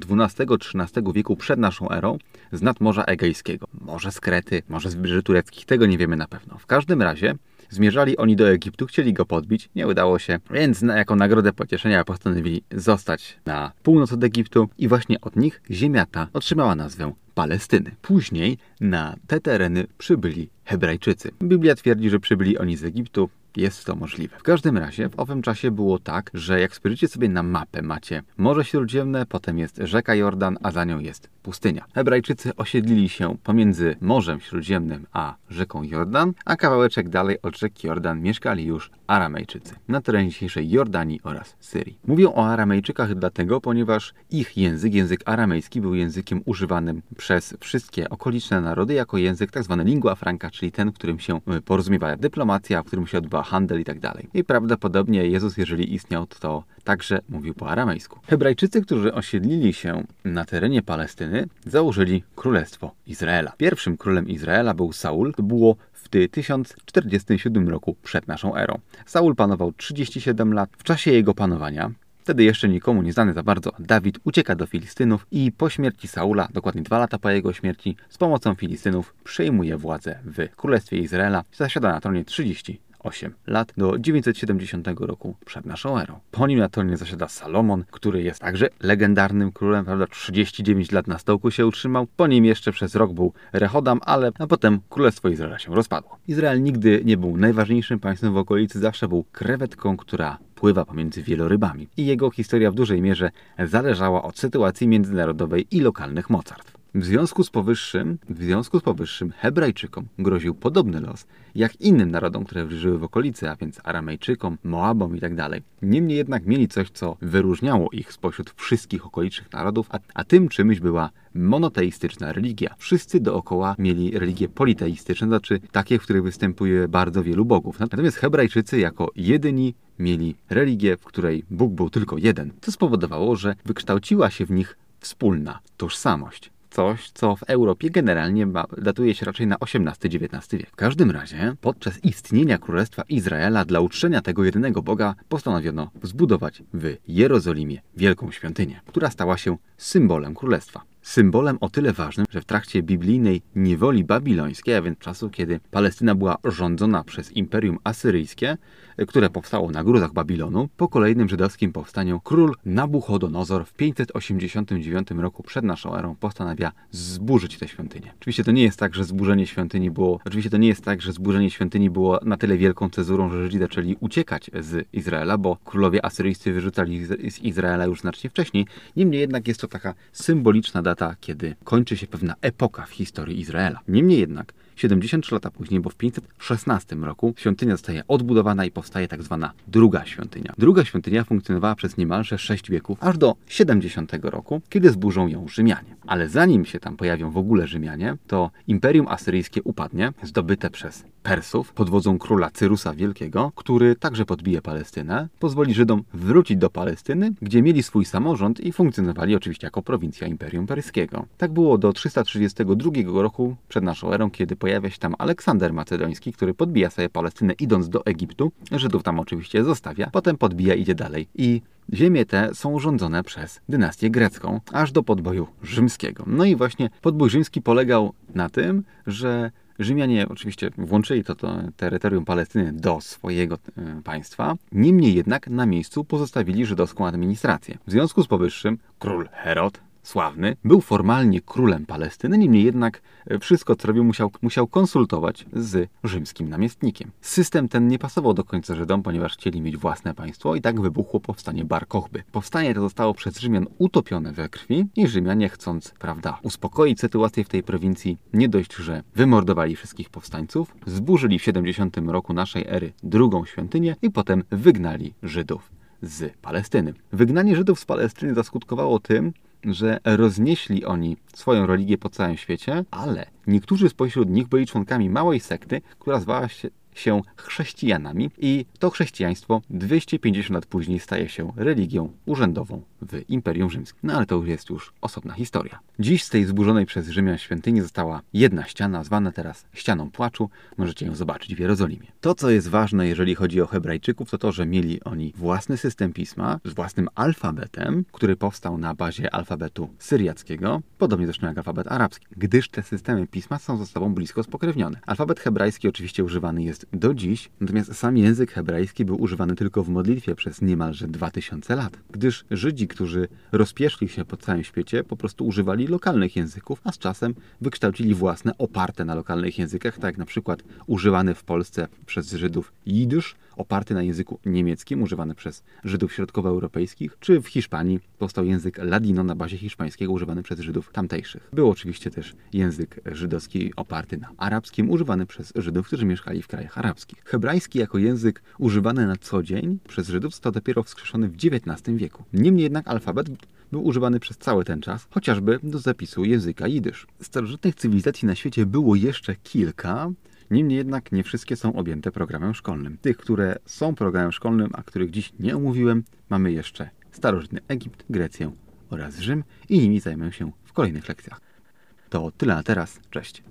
[SPEAKER 1] XII-XIII wieku przed naszą erą z nadmorza Egejskiego. Może z Krety, może z wybrzeży tureckich, tego nie wiemy na pewno. W każdym razie Zmierzali oni do Egiptu, chcieli go podbić, nie udało się, więc jako nagrodę pocieszenia postanowili zostać na północ od Egiptu i właśnie od nich ziemia ta otrzymała nazwę Palestyny. Później na te tereny przybyli Hebrajczycy. Biblia twierdzi, że przybyli oni z Egiptu, jest to możliwe. W każdym razie w owym czasie było tak, że jak spojrzycie sobie na mapę, macie Morze Śródziemne, potem jest rzeka Jordan, a za nią jest pustynia. Hebrajczycy osiedlili się pomiędzy Morzem Śródziemnym a rzeką Jordan, a kawałeczek dalej od rzeki Jordan mieszkali już Aramejczycy na terenie dzisiejszej Jordanii oraz Syrii. Mówią o Aramejczykach dlatego, ponieważ ich język, język aramejski, był językiem używanym przez wszystkie okoliczne narody jako język tzw. Tak lingua franca, czyli ten, w którym się e, porozumiewa dyplomacja, w którym się odbywa handel i tak. I prawdopodobnie Jezus, jeżeli istniał, to także mówił po aramejsku. Hebrajczycy, którzy osiedlili się na terenie Palestyny, założyli Królestwo Izraela. Pierwszym królem Izraela był Saul. To było w 1047 roku przed naszą erą. Saul panował 37 lat. W czasie jego panowania Wtedy jeszcze nikomu nie znany za bardzo, Dawid ucieka do Filistynów i po śmierci Saula, dokładnie dwa lata po jego śmierci, z pomocą Filistynów przejmuje władzę w Królestwie Izraela. Zasiada na tronie 30 8 lat do 970 roku przed naszą erą. Po nim na tronie zasiada Salomon, który jest także legendarnym królem, prawda? 39 lat na stołku się utrzymał. Po nim jeszcze przez rok był Rehodam, ale a potem królestwo Izraela się rozpadło. Izrael nigdy nie był najważniejszym państwem w okolicy, zawsze był krewetką, która pływa pomiędzy wielorybami. I jego historia w dużej mierze zależała od sytuacji międzynarodowej i lokalnych mocarstw. W związku z powyższym, w związku z powyższym Hebrajczykom groził podobny los jak innym narodom, które żyły w okolicy, a więc Aramejczykom, Moabom itd. Tak Niemniej jednak mieli coś, co wyróżniało ich spośród wszystkich okolicznych narodów, a, a tym czymś była monoteistyczna religia. Wszyscy dookoła mieli religie politeistyczne, znaczy takie, w których występuje bardzo wielu bogów. Natomiast Hebrajczycy jako jedyni mieli religię, w której Bóg był tylko jeden. To spowodowało, że wykształciła się w nich wspólna tożsamość coś, co w Europie generalnie datuje się raczej na XVIII-XIX wiek. W każdym razie, podczas istnienia Królestwa Izraela dla uczczenia tego jedynego Boga postanowiono zbudować w Jerozolimie wielką świątynię, która stała się symbolem królestwa symbolem o tyle ważnym, że w trakcie biblijnej niewoli babilońskiej, a więc czasu, kiedy Palestyna była rządzona przez Imperium Asyryjskie, które powstało na gruzach Babilonu, po kolejnym żydowskim powstaniu król Nabuchodonozor w 589 roku przed naszą erą postanawia zburzyć tę świątynię. Oczywiście to nie jest tak, że zburzenie świątyni było, oczywiście to nie jest tak, że zburzenie świątyni było na tyle wielką cezurą, że Żydzi zaczęli uciekać z Izraela, bo królowie asyryjscy wyrzucali z Izraela już znacznie wcześniej. Niemniej jednak jest to taka symboliczna data, kiedy kończy się pewna epoka w historii Izraela. Niemniej jednak 73 lata później, bo w 516 roku świątynia zostaje odbudowana i powstaje tak zwana druga świątynia. Druga świątynia funkcjonowała przez niemalże 6 wieków, aż do 70 roku, kiedy zburzą ją Rzymianie. Ale zanim się tam pojawią w ogóle Rzymianie, to Imperium Asyryjskie upadnie, zdobyte przez Persów pod wodzą króla Cyrusa Wielkiego, który także podbije Palestynę, pozwoli Żydom wrócić do Palestyny, gdzie mieli swój samorząd i funkcjonowali oczywiście jako prowincja Imperium Perskiego. Tak było do 332 roku przed naszą erą, kiedy pojawia się tam Aleksander Macedoński, który podbija sobie Palestynę idąc do Egiptu. Żydów tam oczywiście zostawia, potem podbija, idzie dalej i Ziemie te są rządzone przez dynastię grecką, aż do podboju rzymskiego. No i właśnie podbój rzymski polegał na tym, że Rzymianie oczywiście włączyli to, to terytorium Palestyny do swojego e, państwa, niemniej jednak na miejscu pozostawili żydowską administrację. W związku z powyższym król Herod sławny, był formalnie królem Palestyny, niemniej jednak e, wszystko, co robił, musiał, musiał konsultować z rzymskim namiestnikiem. System ten nie pasował do końca Żydom, ponieważ chcieli mieć własne państwo i tak wybuchło powstanie Bar Kochby. Powstanie to zostało przez Rzymian utopione we krwi i Rzymianie chcąc, prawda, uspokoić sytuację w tej prowincji, nie dość, że wymordowali wszystkich powstańców, zburzyli w 70 roku naszej ery drugą świątynię i potem wygnali Żydów z Palestyny. Wygnanie Żydów z Palestyny zaskutkowało tym, że roznieśli oni swoją religię po całym świecie, ale niektórzy spośród nich byli członkami małej sekty, która zwała się się chrześcijanami i to chrześcijaństwo 250 lat później staje się religią urzędową w Imperium Rzymskim. No ale to już jest już osobna historia. Dziś z tej zburzonej przez Rzymian świątyni została jedna ściana, zwana teraz ścianą płaczu. Możecie ją zobaczyć w Jerozolimie. To, co jest ważne, jeżeli chodzi o Hebrajczyków, to to, że mieli oni własny system pisma z własnym alfabetem, który powstał na bazie alfabetu syriackiego, podobnie zresztą jak alfabet arabski, gdyż te systemy pisma są ze sobą blisko spokrewnione. Alfabet hebrajski oczywiście używany jest do dziś, natomiast sam język hebrajski był używany tylko w modlitwie przez niemalże 2000 lat, gdyż Żydzi, którzy rozpieszli się po całym świecie, po prostu używali lokalnych języków, a z czasem wykształcili własne oparte na lokalnych językach, tak jak na przykład używany w Polsce przez Żydów jidysz, oparty na języku niemieckim, używany przez Żydów środkowoeuropejskich, czy w Hiszpanii powstał język ladino na bazie hiszpańskiego, używany przez Żydów tamtejszych. Był oczywiście też język żydowski oparty na arabskim, używany przez Żydów, którzy mieszkali w krajach arabskich. Hebrajski jako język używany na co dzień przez Żydów został dopiero wskrzeszony w XIX wieku. Niemniej jednak alfabet był używany przez cały ten czas, chociażby do zapisu języka jidysz. Starożytnych cywilizacji na świecie było jeszcze kilka, Niemniej jednak nie wszystkie są objęte programem szkolnym. Tych, które są programem szkolnym, a których dziś nie omówiłem, mamy jeszcze starożytny Egipt, Grecję oraz Rzym i nimi zajmę się w kolejnych lekcjach. To tyle na teraz. Cześć.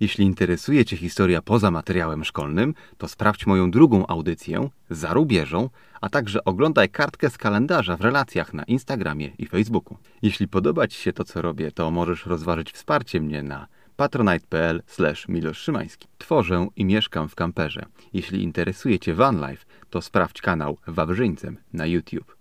[SPEAKER 1] Jeśli interesuje Cię historia poza materiałem szkolnym, to sprawdź moją drugą audycję za rubieżą, a także oglądaj kartkę z kalendarza w relacjach na Instagramie i Facebooku. Jeśli podoba Ci się to, co robię, to możesz rozważyć wsparcie mnie na patronite.pl Milosz Szymański. Tworzę i mieszkam w kamperze. Jeśli interesuje Cię vanlife, to sprawdź kanał Wawrzyńcem na YouTube.